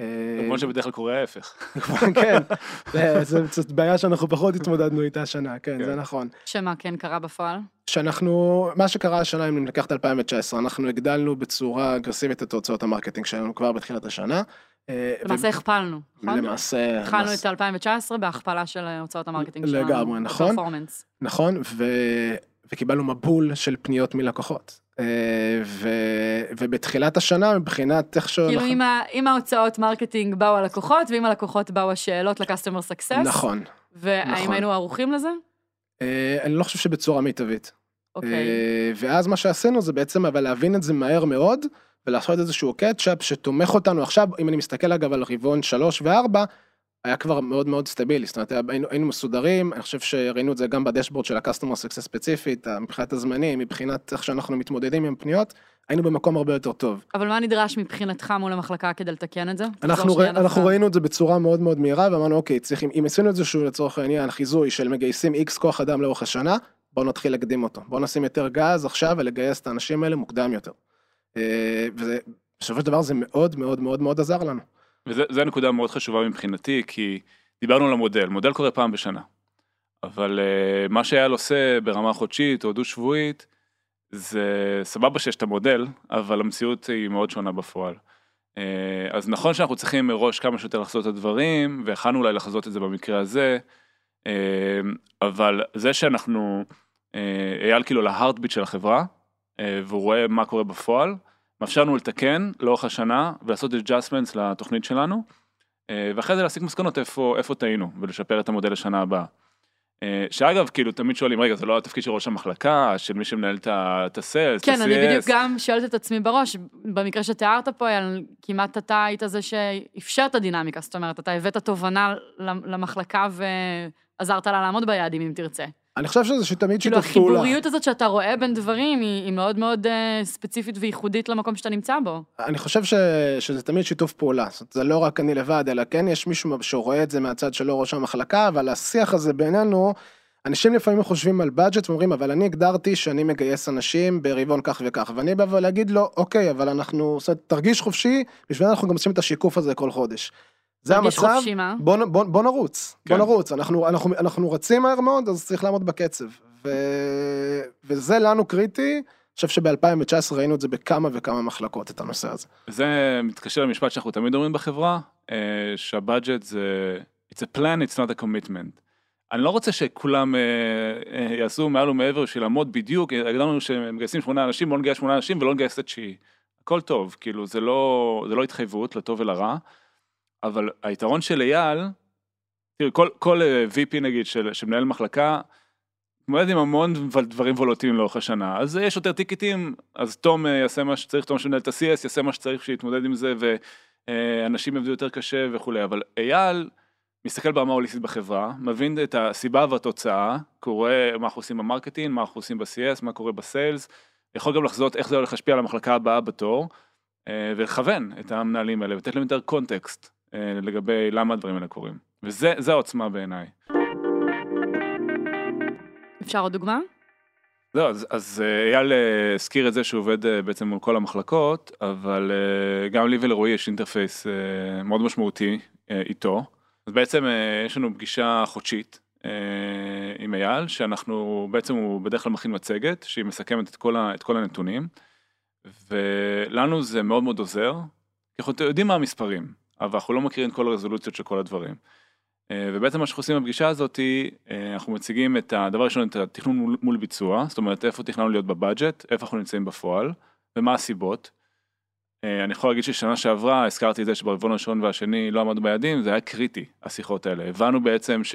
[SPEAKER 4] אה,
[SPEAKER 2] כמו שבדרך כלל קורה ההפך.
[SPEAKER 4] כן, זה- זה- זאת בעיה שאנחנו פחות התמודדנו איתה השנה, כן,
[SPEAKER 2] כן.
[SPEAKER 4] זה נכון.
[SPEAKER 1] שמה כן קרה בפועל?
[SPEAKER 4] שאנחנו, מה שקרה השנה, אם ניקח את 2019, אנחנו הגדלנו בצורה אגרסיבית את הוצאות ה-marketing שלנו כבר בתחילת השנה. אה,
[SPEAKER 1] למעשה הכפלנו, נכון?
[SPEAKER 4] למעשה,
[SPEAKER 1] התחלנו את 2019 בהכפלה של הוצאות ה-marketing שלנו.
[SPEAKER 4] לגמרי, נכון. נכון, ו... וקיבלנו מבול של פניות מלקוחות. אה, ו... ובתחילת השנה, מבחינת איך ש...
[SPEAKER 1] כאילו עם ה- עם ההוצאות marketing באו הלקוחות, ועם הלקוחות באו השאלות ל-customer success.
[SPEAKER 4] נכון.
[SPEAKER 1] והאם
[SPEAKER 4] נכון.
[SPEAKER 1] היינו ערוכים לזה?
[SPEAKER 4] אה, אני לא חושב שבצורה מיטבית.
[SPEAKER 1] אוקיי.
[SPEAKER 4] אה, ואז מה שעשינו זה בעצם אבל להבין את זה מהר מאוד, ולעשות איזשהו catch up שתומך אותנו עכשיו, אם אני מסתכל אגב על רבעון 3 ו-4, היה כבר מאוד מאוד סטבילי, זאת אומרת היינו, היינו מסודרים, אני חושב שראינו את זה גם ב-dashboard של ה-customer success ספציפית, מבחינת הזמנים, מבחינת איך שאנחנו מתמודדים עם פניות, היינו במקום הרבה יותר טוב.
[SPEAKER 1] אבל מה נדרש מבחינתך מול המחלקה כדי לתקן את זה?
[SPEAKER 4] אנחנו, ראי,
[SPEAKER 1] שנייה
[SPEAKER 4] אנחנו. ראינו את זה בצורה מאוד מאוד מהירה ואמרנו אוקיי צריכים אם עשינו את זה שהוא לצורך העניין חיזוי של מגייסים איקס כוח אדם לאורך השנה בואו נתחיל להקדים אותו בואו נשים יותר גז עכשיו ולגייס את האנשים האלה מוקדם יותר. אה, וזה בסופו של דבר זה מאוד מאוד מאוד מאוד עזר לנו.
[SPEAKER 2] וזו נקודה מאוד חשובה מבחינתי, כי דיברנו על המודל, מודל קורה פעם בשנה. אבל uh, מה שאייל עושה ברמה חודשית או דו-שבועית, זה סבבה שיש את המודל, אבל המציאות היא מאוד שונה בפועל. Uh, אז נכון שאנחנו צריכים מראש כמה שיותר לחזות את הדברים, ויכלנו אולי לחזות את זה במקרה הזה, uh, אבל זה שאנחנו, אייל כאילו להארטביט של החברה, והוא רואה מה קורה בפועל, מאפשר לנו לתקן לאורך השנה ולעשות adjustments לתוכנית שלנו, אה, ואחרי זה להסיק מסקנות איפה, איפה טעינו ולשפר את המודל לשנה הבאה. אה, שאגב, כאילו תמיד שואלים, רגע, זה לא התפקיד של ראש המחלקה, של מי שמנהל את ה- את ה-sales, את
[SPEAKER 1] כן, אני
[SPEAKER 2] ה-CS.
[SPEAKER 1] בדיוק גם שואלת את עצמי בראש, במקרה שתיארת פה, אייל, כמעט אתה היית זה שאפשר את הדינמיקה, זאת אומרת, אתה הבאת תובנה למחלקה ועזרת לה לעמוד ביעדים, אם תרצה.
[SPEAKER 4] אני חושב שזה שתמיד
[SPEAKER 1] כאילו,
[SPEAKER 4] שיתוף פעולה.
[SPEAKER 1] החיבוריות הזאת שאתה רואה בין דברים, היא, היא מאוד מאוד אה, ספציפית וייחודית למקום שאתה נמצא בו.
[SPEAKER 4] אני חושב ש, שזה תמיד שיתוף פעולה, זאת זה לא רק אני לבד, אלא כן יש מישהו שרואה את זה מהצד שלו ראש המחלקה, אבל השיח הזה בינינו, אנשים לפעמים חושבים על בדג'ט ואומרים, אבל אני הגדרתי שאני מגייס אנשים ברבעון כך וכך, ואני בא להגיד לו, אוקיי, אבל אנחנו, זאת אומרת, תרגיש חופשי, בשביל אנחנו גם עושים את השיקוף הזה כל חודש. זה המצב? בוא, בוא, בוא נרוץ,
[SPEAKER 2] כן.
[SPEAKER 4] בוא נרוץ, אנחנו, אנחנו, אנחנו רצים מהר מאוד, אז צריך לעמוד בקצב. ו... וזה לנו קריטי, אני חושב שב-2019 ראינו את זה בכמה וכמה מחלקות, את הנושא הזה.
[SPEAKER 2] זה מתקשר למשפט שאנחנו תמיד אומרים בחברה, אה, שהבאג'ט זה, it's a plan, it's not a commitment. אני לא רוצה שכולם אה, יעשו מעל ומעבר בשביל לעמוד בדיוק, הגדרנו שמגייסים שמונה אנשים, בוא נגייס שמונה אנשים ולא נגייס את התשיעי. הכל טוב, כאילו זה לא, זה לא התחייבות לטוב ולרע, אבל היתרון של אייל, תראי, כל, כל אה, VP נגיד של, שמנהל מחלקה, מתמודד עם המון דברים וולוטיליים לאורך השנה, אז יש יותר טיקטים, אז תום אה, יעשה מה שצריך, תום שמנהל את ה-CS יעשה מה שצריך שיתמודד עם זה, ואנשים יעבדו יותר קשה וכולי, אבל אייל מסתכל ברמה הוליסטית בחברה, מבין את הסיבה והתוצאה, קורא מה אנחנו עושים ב-marketing, מה אנחנו עושים ב-CS, מה קורה ב-sales, יכול גם לחזות איך זה הולך להשפיע על המחלקה הבאה בתור, אה, ולכוון את המנהלים האלה, ולתת להם יותר context אה, לגבי למה הדברים האלה קורים. וזה זה העוצמה בעיניי.
[SPEAKER 1] אפשר עוד דוגמה?
[SPEAKER 2] זהו, אז, אז אה, אייל אה, הזכיר את זה שהוא עובד אה, בעצם מול כל המחלקות, אבל אה, גם לי ולרועי יש interface אה, מאוד משמעותי אה, איתו. אז בעצם אה, יש לנו פגישה חודשית אה, עם אייל, שאנחנו, בעצם הוא בדרך כלל מכין מצגת, שהיא מסכמת את כל, ה, את כל הנתונים, ולנו זה מאוד מאוד עוזר, כי אנחנו יודעים מה המספרים, אבל אנחנו לא מכירים את כל הרזולוציות של כל הדברים. אה, ובעצם מה שאנחנו עושים בפגישה הזאת, אה, אנחנו מציגים את הדבר הראשון, את התכנון מול, מול ביצוע, זאת אומרת איפה תכננו להיות בבאג'ט, איפה אנחנו נמצאים בפועל, ומה הסיבות. אה, אני יכול להגיד ששנה שעברה הזכרתי את זה שברבעון הראשון והשני לא עמדנו ביעדים, זה היה קריטי, השיחות האלה. הבנו בעצם ש...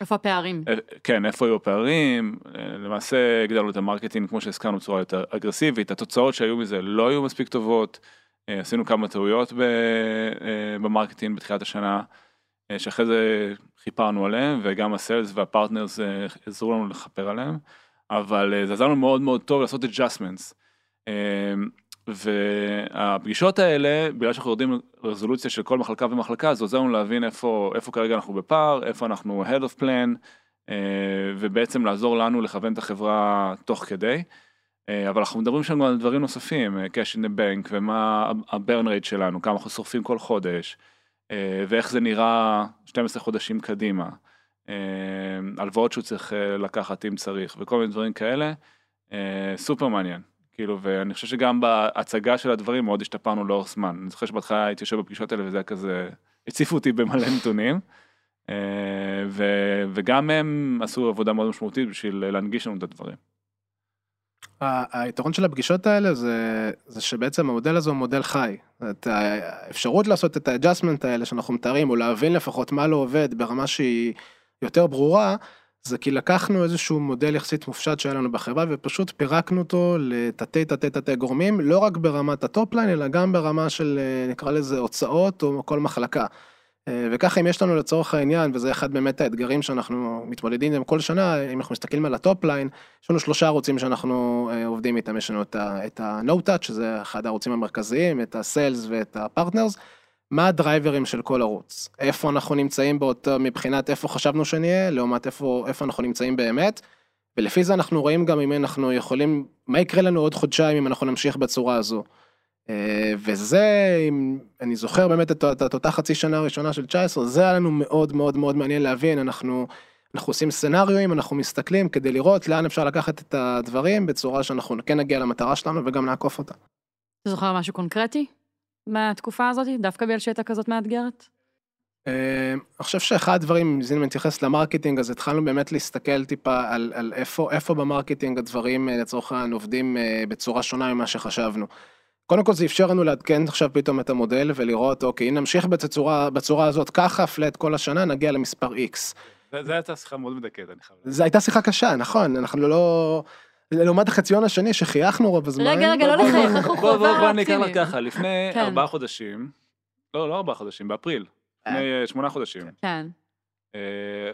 [SPEAKER 1] איפה הפערים?
[SPEAKER 2] כן, איפה היו הפערים, למעשה הגדלנו את ה-marketing כמו שהזכרנו בצורה יותר אגרסיבית, התוצאות שהיו מזה לא היו מספיק טובות, עשינו כמה טעויות אה, ב-marketing בתחילת השנה, אה, שאחרי זה כיפרנו עליהם, וגם ה-sales וה-partners אה, עזרו לנו לכפר עליהם, אבל אה, זה עזר לנו מאוד מאוד טוב לעשות adjustments. אה, והפגישות האלה, בגלל שאנחנו יורדים לרזולוציה של כל מחלקה ומחלקה, זה עוזר לנו להבין איפה, איפה כרגע אנחנו בפער, איפה אנחנו head of plan, אה, ובעצם לעזור לנו לכוון את החברה תוך כדי. אה, אבל אנחנו מדברים שם גם על דברים נוספים, אה, cash in the bank, ומה ה-burn rate שלנו, כמה אנחנו שורפים כל חודש, אה, ואיך זה נראה 12 חודשים קדימה, הלוואות שהוא צריך לקחת אם צריך, וכל מיני דברים כאלה, סופר מעניין. כאילו, ואני חושב שגם בהצגה של הדברים מאוד השתפרנו לאורך זמן. אני זוכר שבהתחלה הייתי יושב בפגישות האלה וזה היה כזה, הציפו אותי במלא נתונים. ו, וגם הם עשו עבודה מאוד משמעותית בשביל להנגיש לנו את הדברים.
[SPEAKER 4] היתרון של הפגישות האלה זה, זה שבעצם המודל הזה הוא מודל חי. את האפשרות לעשות את ה-adjustment האלה שאנחנו מתארים, או להבין לפחות מה לא עובד ברמה שהיא יותר ברורה, זה כי לקחנו איזשהו מודל יחסית מופשט שהיה לנו בחברה ופשוט פירקנו אותו לתתי תתי תתי גורמים, לא רק ברמת ה-top line, אלא גם ברמה של אה, נקרא לזה הוצאות או כל מחלקה. אה, וככה אם יש לנו לצורך העניין, וזה אחד באמת האתגרים שאנחנו מתמודדים עם כל שנה, אם אנחנו מסתכלים על ה-top line, יש לנו שלושה ערוצים שאנחנו אה, עובדים איתם, יש לנו את ה-No Touch, שזה אחד הערוצים המרכזיים, את ה-Sales ואת ה-Partners, מה הדרייברים של כל ערוץ, איפה אנחנו נמצאים באותו, מבחינת איפה חשבנו שנהיה, לעומת איפה, איפה אנחנו נמצאים באמת, ולפי זה אנחנו רואים גם אם אנחנו יכולים, מה יקרה לנו עוד חודשיים אם אנחנו נמשיך בצורה הזו. אה, וזה, אם אני זוכר באמת את, את, את אותה חצי שנה הראשונה של 19, זה היה לנו מאוד מאוד מאוד מעניין להבין, אנחנו, אנחנו עושים סצנריואים, אנחנו מסתכלים כדי לראות לאן אפשר לקחת את הדברים בצורה שאנחנו כן נגיע למטרה שלנו וגם נעקוף אותה.
[SPEAKER 1] אתה זוכר משהו קונקרטי מהתקופה הזאת, דווקא בגלל שהייתה כזאת מאתגרת?
[SPEAKER 4] אה, אני חושב שאחד הדברים, אם נתייחס ל-marketing, אז התחלנו באמת להסתכל טיפה על, על איפה, איפה ב-marketing הדברים אה, לצורך העניין עובדים בצורה שונה ממה שחשבנו. קודם כל זה אפשר לנו לעדכן עכשיו פתאום את המודל ולראות, אוקיי, אם נמשיך בצורה, בצורה הזאת ככה, פלאט כל השנה, נגיע למספר X.
[SPEAKER 2] זה, זה הייתה שיחה מאוד מדכאת, אני חייב להגיד.
[SPEAKER 4] זו הייתה שיחה קשה, נכון, אנחנו לא... לעומת החציון השני שחייכנו רוב הזמן.
[SPEAKER 1] רגע, רגע, לא לחייך, אנחנו
[SPEAKER 2] בוא, בוא, בוא אני אקרא. לך ככה, לפני
[SPEAKER 1] כן.
[SPEAKER 2] ארבעה חודשים, לא, לא ארבעה חודשים, באפריל, לפני אה, שמונה חודשים,
[SPEAKER 1] כן.
[SPEAKER 2] אה,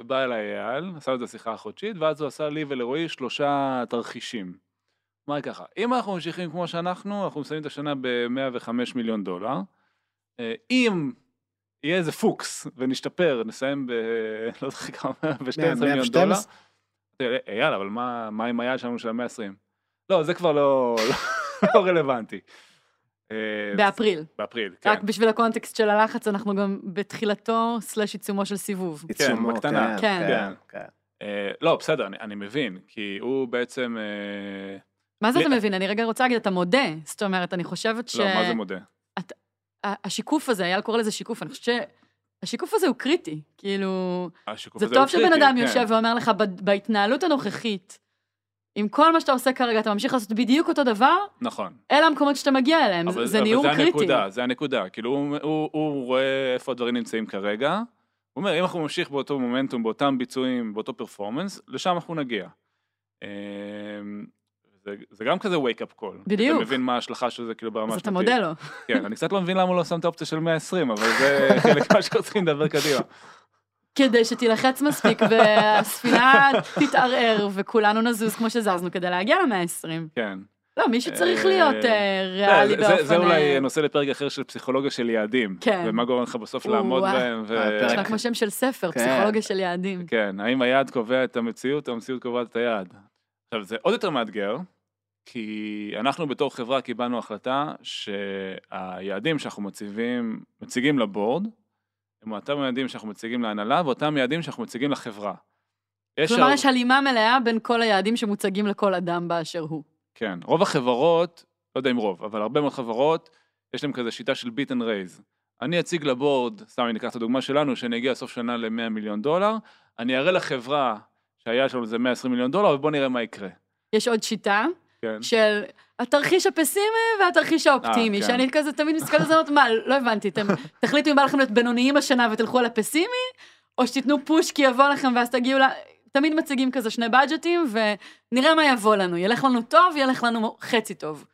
[SPEAKER 2] בא אליי אייל, עשה לו את השיחה החודשית, ואז הוא עשה לי ולרועי שלושה תרחישים. אמר לי ככה, אם אנחנו ממשיכים כמו שאנחנו, אנחנו מסיימים את השנה ב-105 מיליון דולר. אה, אם יהיה איזה פוקס ונשתפר, נסיים ב... לא זוכר כמה, ב-12 מיליון
[SPEAKER 4] 112?
[SPEAKER 2] דולר. אמרתי, אייל, אבל מה, מה עם היעד שלנו של ה-120? לא, זה כבר לא, לא רלוונטי. אה,
[SPEAKER 1] באפריל.
[SPEAKER 2] באפריל, כן.
[SPEAKER 1] רק בשביל ה-context של הלחץ, אנחנו גם בתחילתו slash עיצומו של סיבוב.
[SPEAKER 4] עיצומו,
[SPEAKER 2] בקטנה.
[SPEAKER 1] כן.
[SPEAKER 4] כן, כן.
[SPEAKER 2] אה, לא, בסדר, אני, אני מבין, כי הוא בעצם...
[SPEAKER 1] מה זה אתה מבין? אני רגע רוצה להגיד, אתה מודה. זאת אומרת, אני חושבת ש...
[SPEAKER 2] לא, מה זה מודה?
[SPEAKER 1] השיקוף הזה, אייל קורא לזה שיקוף, אני חושבת שהשיקוף הזה הוא קריטי. כאילו,
[SPEAKER 2] השיקוף
[SPEAKER 1] זה טוב שבן אדם
[SPEAKER 2] כן.
[SPEAKER 1] יושב ואומר לך, "ב- בהתנהלות הנוכחית, עם כל מה שאתה עושה כרגע, אתה ממשיך לעשות בדיוק אותו דבר,
[SPEAKER 2] נכון.
[SPEAKER 1] אלה המקומות שאתה מגיע אליהם, זה-
[SPEAKER 2] אבל,
[SPEAKER 1] זה
[SPEAKER 2] אבל
[SPEAKER 1] ניעור
[SPEAKER 2] זה
[SPEAKER 1] קריטי.
[SPEAKER 2] הנקודה, זה הנקודה. כאילו, הוא, הוא, הוא רואה איפה הדברים נמצאים כרגע. הוא אומר, אם אנחנו נמשיך באותו מומנטום, באותם ביצועים, באותו פרפורמנס, לשם אנחנו נגיע. זה, זה גם כזה wake up call.
[SPEAKER 1] בדיוק.
[SPEAKER 2] אתה מבין מה ההשלכה של זה כאילו ברמה
[SPEAKER 1] אז אתה
[SPEAKER 2] השנתית.
[SPEAKER 1] מודה לו.
[SPEAKER 2] כן, אני קצת לא מבין למה הוא לא שם את האופציה של 120, אבל זה חלק מה צריכים לדבר קדימה.
[SPEAKER 1] כדי שתילחץ מספיק והספינה תתערער וכולנו נזוז כמו שזזנו כדי להגיע למאה ה-20.
[SPEAKER 2] כן.
[SPEAKER 1] לא, מישהו צריך
[SPEAKER 2] אה,
[SPEAKER 1] להיות אה, ריאלי באופן...
[SPEAKER 2] זה אולי
[SPEAKER 1] אה,
[SPEAKER 2] נושא לפרק אחר של פסיכולוגיה של יעדים.
[SPEAKER 1] כן.
[SPEAKER 2] ומה גורם לך בסוף לעמוד. בהם.
[SPEAKER 4] הפרק.
[SPEAKER 1] נשמע כמו שם של ספר,
[SPEAKER 4] כן.
[SPEAKER 1] פסיכולוגיה של יעדים.
[SPEAKER 2] כן, האם היעד קובע את המציאות או המציאות קובעת את היעד. עכשיו, זה עוד יותר מאתגר, כי אנחנו בתור חברה קיבלנו החלטה שהיעדים שאנחנו מציבים, מציגים ל-board, הם אותם יעדים שאנחנו מציגים להנהלה ואותם יעדים שאנחנו מציגים לחברה. יש
[SPEAKER 1] כלומר,
[SPEAKER 2] הר-
[SPEAKER 1] יש הלימה מלאה בין כל היעדים שמוצגים לכל אדם באשר הוא.
[SPEAKER 2] כן, רוב החברות, לא יודע אם רוב, אבל הרבה מאוד חברות, יש להם כזה שיטה של beat and raise. אני אציג ל-board, סתם אני אקח את הדוגמה שלנו, שאני אגיע סוף שנה ל-100 מיליון דולר, אני אראה לחברה שהיעד שלנו זה 120 מיליון דולר, ובואו נראה מה יקרה.
[SPEAKER 1] יש עוד שיטה
[SPEAKER 2] כן.
[SPEAKER 1] של התרחיש הפסימי והתרחיש האופטימי,
[SPEAKER 2] אה, כן.
[SPEAKER 1] שאני כזה תמיד מסתכלת על זה, מה, לא הבנתי, אתם תחליטו אם בא לכם להיות בינוניים השנה ותלכו על הפסימי, או שתיתנו push כי יבוא לכם ואז תגיעו ל... תמיד מציגים כזה שני budgetים, ונראה מה יבוא לנו, ילך לנו טוב, ילך לנו חצי טוב.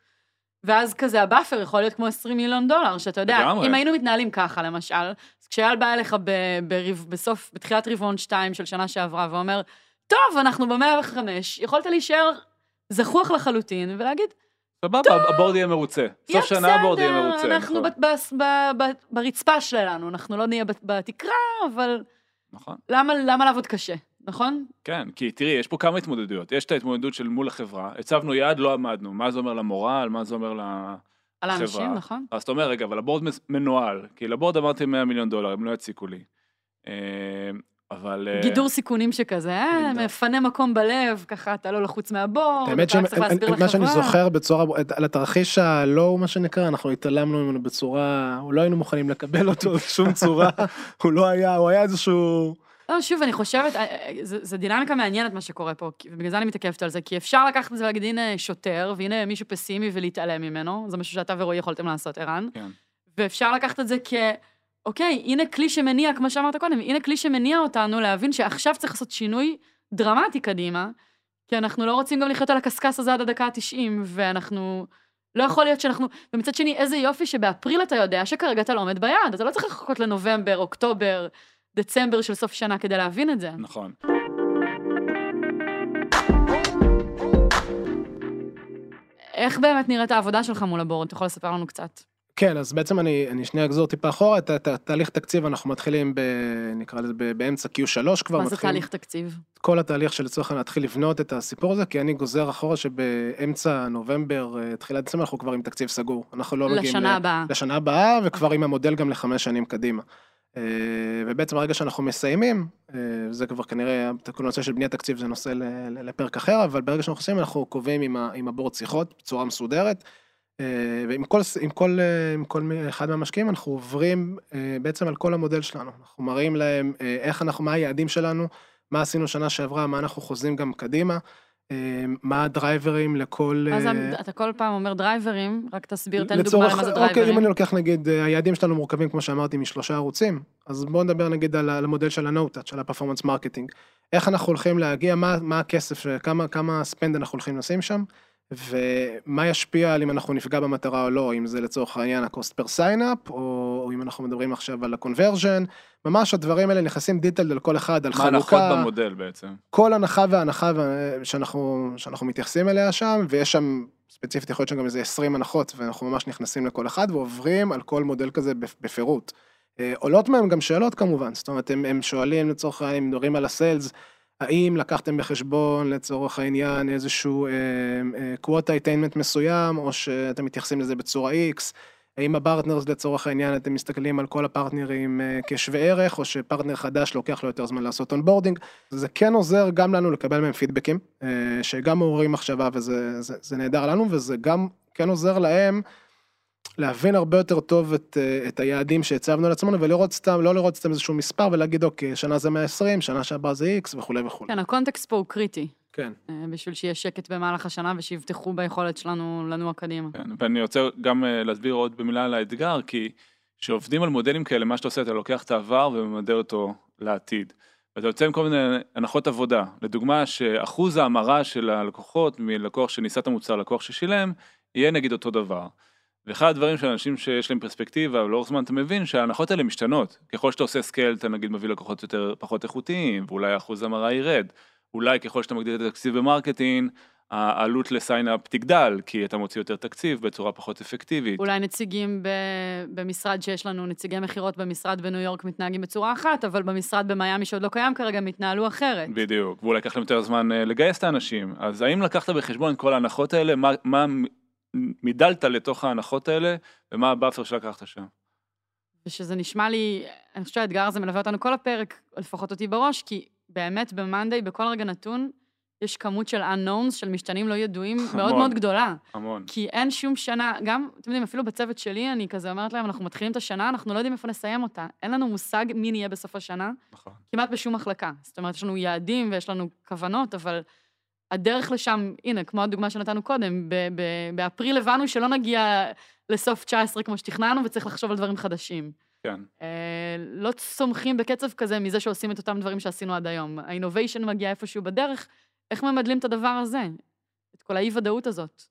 [SPEAKER 1] ואז כזה ה-buffer יכול להיות כמו 20 מיליון דולר, שאתה יודע,
[SPEAKER 2] לגמרי.
[SPEAKER 1] אם היינו מתנהלים ככה למשל, אז כשאייל בא אליך ב, ברב, בסוף, בתחילת רבעון 2 של שנה שעברה ואומר, טוב, אנחנו במאה וחמש, יכולת להישאר זחוח לחלוטין ולהגיד,
[SPEAKER 2] סבבה, הבורד יהיה מרוצה. סוף שנה הבורד יהיה מרוצה.
[SPEAKER 1] אנחנו
[SPEAKER 2] נכון.
[SPEAKER 1] ברצפה שלנו, אנחנו לא נהיה בת- בתקרה, אבל
[SPEAKER 2] נכון.
[SPEAKER 1] למה למה לעבוד קשה, נכון?
[SPEAKER 2] כן, כי תראי, יש פה כמה התמודדויות. יש את ההתמודדות של מול החברה, הצבנו יעד, לא עמדנו. מה זה אומר למורל, מה זה אומר ל...
[SPEAKER 1] על האנשים. נכון?
[SPEAKER 2] אז אתה אומר, רגע, אבל הבורד מנוהל, כי לבורד אמרתי 100 מיליון דולר, הם לא יציקו לי. אבל... אה,
[SPEAKER 1] גידור סיכונים שכזה, אה. מפנה מקום בלב, ככה אתה לא לחוץ מהבורד,
[SPEAKER 4] האמת
[SPEAKER 1] אתה צריך להסביר
[SPEAKER 4] שמה שאני
[SPEAKER 1] לחברה.
[SPEAKER 4] זוכר בצורה, על התרחיש הלואו מה שנקרא, אנחנו התעלמנו ממנו בצורה, לא היינו מוכנים לקבל אותו בשום צורה, הוא לא היה, הוא היה איזשהו...
[SPEAKER 1] לא, שוב, אני חושבת, אה, זה זה דינמיקה מעניינת מה שקורה פה, ובגלל זה אני מתעכבת על זה, כי אפשר לקחת את זה ולהגיד, הנה שוטר, והנה מישהו פסימי ולהתעלם ממנו, זה משהו שאתה ורועי יכולתם לעשות, ערן.
[SPEAKER 2] כן.
[SPEAKER 1] ואפשר לקחת את זה כ... אוקיי, הנה כלי שמניע, כמו שאמרת קודם, הנה כלי שמניע אותנו להבין שעכשיו צריך לעשות שינוי דרמטי קדימה, כי אנחנו לא רוצים גם לחיות על הקשקש הזה עד הדקה ה-90, ואנחנו... לא יכול להיות שאנחנו... ומצד שני, איזה יופי שבאפריל אתה יודע שכרגע אתה לא עומד ביעד, אתה לא צריך לחכות לנובמבר, אוקטובר, דצמבר של סוף שנה כדי להבין את זה.
[SPEAKER 2] נכון.
[SPEAKER 1] איך באמת נראית העבודה שלך מול הבורד? אתה יכול לספר לנו קצת.
[SPEAKER 4] כן, אז בעצם אני, אני שנייה אגזור טיפה אחורה, את את התהליך תקציב אנחנו מתחילים ב... נקרא לזה ב- באמצע Q3 כבר,
[SPEAKER 1] מה זה תהליך תקציב?
[SPEAKER 4] כל התהליך של לצורך העניין להתחיל לבנות את הסיפור הזה, כי אני גוזר אחורה שבאמצע נובמבר, אה, תחילת דצמבר, אנחנו כבר עם תקציב סגור. אנחנו לא מגיעים...
[SPEAKER 1] לשנה הבאה.
[SPEAKER 4] לשנה הבאה, וכבר עם המודל גם לחמש שנים קדימה. אה, ובעצם הרגע שאנחנו מסיימים, אה, זה כבר כנראה, כל הנושא של בניית תקציב זה נושא לפרק אחר, אבל ברגע שאנחנו מסיימים אנחנו קובעים עם, הבורד שיחות בצורה מסודרת, ועם כל, עם כל, אה, עם כל אחד מהמשקיעים אנחנו עוברים אה, בעצם על כל המודל שלנו. אנחנו מראים להם אה, איך אנחנו, מה היעדים שלנו, מה עשינו שנה שעברה, מה אנחנו חוזים גם קדימה, אה, מה הדרייברים לכל...
[SPEAKER 1] אז
[SPEAKER 4] אה,
[SPEAKER 1] אתה כל פעם אומר דרייברים, רק תסביר, תן דוגמה למה זה
[SPEAKER 4] אוקיי, אם
[SPEAKER 1] דרייברים.
[SPEAKER 4] אני לוקח נגיד, אה, היעדים שלנו מורכבים, כמו שאמרתי, משלושה ערוצים, אז בואו נדבר נגיד על המודל של ה-No-Touch, של ה-Performance Marketing. איך אנחנו הולכים להגיע, מה, מה הכסף, אה, כמה, כמה ספנד אנחנו הולכים לשים שם, ומה ישפיע על אם אנחנו נפגע במטרה או לא, אם זה לצורך העניין ה-Cost per sign-up, או, או אם אנחנו מדברים עכשיו על ה-Conversion, ממש הדברים האלה נכנסים דיטל על כל אחד, על
[SPEAKER 2] מה הנחות
[SPEAKER 4] חלוקה.
[SPEAKER 2] במודל בעצם?
[SPEAKER 4] כל הנחה והנחה שאנחנו, שאנחנו מתייחסים אליה שם, ויש שם, ספציפית יכול להיות שם גם איזה 20 הנחות, ואנחנו ממש נכנסים לכל אחד ועוברים על כל מודל כזה בפ- בפירוט. אה, עולות מהם גם שאלות כמובן, זאת אומרת, הם, הם שואלים לצורך העניין, הם מדברים על ה-sales, האם לקחתם בחשבון לצורך העניין איזשהו quota attainment מסוים, או שאתם מתייחסים לזה בצורה X, האם ה-partners לצורך העניין אתם מסתכלים על כל ה-partnerים אה, כשווה ערך, או ש-partner חדש לוקח לו יותר זמן לעשות onboarding, זה כן עוזר גם לנו לקבל מהם פידבקים, אה, שגם מעוררים מחשבה וזה זה, זה נהדר לנו, וזה גם כן עוזר להם להבין הרבה יותר טוב את, אה, את היעדים שהצבנו לעצמנו, ולראות סתם, לא לראות סתם איזשהו מספר ולהגיד אוקיי, שנה זה 120, שנה שהבאה זה X וכולי וכולי.
[SPEAKER 1] כן, הקונטקסט פה הוא קריטי,
[SPEAKER 4] כן.
[SPEAKER 1] אה, בשביל שיהיה שקט במהלך השנה ושיבטחו ביכולת שלנו לנוע קדימה.
[SPEAKER 2] כן, ואני רוצה גם אה, להסביר עוד במילה על האתגר, כי כשעובדים על מודלים כאלה, מה שאתה עושה, אתה לוקח את העבר וממדר אותו לעתיד. ואתה יוצא עם כל מיני הנחות עבודה. לדוגמה, שאחוז ההמרה של הלקוחות מלקוח שניסה את המוצר, לקוח ששילם, יהיה נגיד אותו דבר. ואחד הדברים של אנשים שיש להם פרספקטיבה ולאורך זמן אתה מבין שההנחות האלה משתנות. ככל שאתה עושה scale אתה נגיד מביא לקוחות יותר פחות איכותיים, ואולי אחוז המרה ירד. אולי ככל שאתה מגדיל את התקציב ב marketing, העלות ל sign-up תגדל, כי אתה מוציא יותר תקציב בצורה פחות אפקטיבית.
[SPEAKER 1] אולי נציגים ב, במשרד שיש לנו, נציגי מכירות במשרד בניו יורק מתנהגים בצורה אחת, אבל במשרד במיאמי שעוד לא קיים כרגע, הם יתנהלו אחרת.
[SPEAKER 2] בדיוק, ואולי ייקח להם יותר זמן אה, לגייס את האנשים. אז האם לקחת בחשבון את כל ההנחות האלה, מה, מה מידלת לתוך ההנחות האלה, ומה ה buffer שלקחת שם?
[SPEAKER 1] ושזה נשמע לי, אני חושבת שהאתגר הזה מלווה אותנו כל הפרק, לפחות אותי בראש, כי באמת במאנדיי, בכל רגע נתון, יש כמות של unknowns, של משתנים לא ידועים,
[SPEAKER 2] המון.
[SPEAKER 1] מאוד מאוד גדולה.
[SPEAKER 2] המון.
[SPEAKER 1] כי אין שום שנה, גם, אתם יודעים, אפילו בצוות שלי, אני כזה אומרת להם, אנחנו מתחילים את השנה, אנחנו לא יודעים איפה נסיים אותה. אין לנו מושג מי נהיה בסוף השנה,
[SPEAKER 2] נכון.
[SPEAKER 1] כמעט בשום מחלקה. זאת אומרת, יש לנו יעדים ויש לנו כוונות, אבל הדרך לשם, הנה, כמו הדוגמה שנתנו קודם, ב- ב- באפריל הבנו שלא נגיע לסוף 19 כמו שתכננו, וצריך לחשוב על דברים חדשים.
[SPEAKER 2] כן.
[SPEAKER 1] אה, לא צומחים בקצב כזה מזה שעושים את אותם דברים שעשינו עד היום. האינוביישן מגיע איפשהו בדרך, איך ממדלים את הדבר הזה? את כל האי-ודאות הזאת.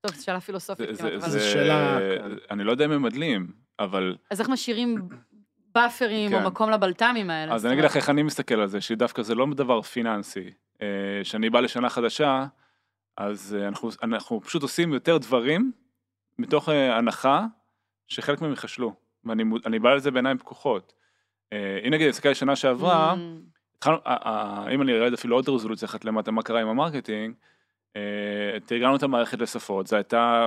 [SPEAKER 1] טוב, זו שאלה פילוסופית
[SPEAKER 2] זה,
[SPEAKER 1] כמעט,
[SPEAKER 2] זה,
[SPEAKER 1] אבל...
[SPEAKER 2] זה,
[SPEAKER 4] שאלה, כן.
[SPEAKER 2] אני לא יודע אם הם מדלים, אבל...
[SPEAKER 1] אז איך משאירים באפרים או
[SPEAKER 2] כן.
[SPEAKER 1] מקום לבלת"מים האלה?
[SPEAKER 2] אז אני אגיד לך איך אני מסתכל על זה, שדווקא זה לא דבר פיננסי. אה, כשאני בא לשנה חדשה, אז אה, אנחנו, אנחנו פשוט עושים יותר דברים מתוך אה, הנחה שחלק מהם ייכשלו. ואני בא לזה בעיניים פקוחות. אם נגיד אני מסתכל על שנה שעברה,
[SPEAKER 1] Mm,
[SPEAKER 2] התחלנו, אם אני ארד אפילו עוד רזולוציה אחת למטה, מה קרה עם ה marketing, תרגמנו את המערכת לשפות, זו הייתה,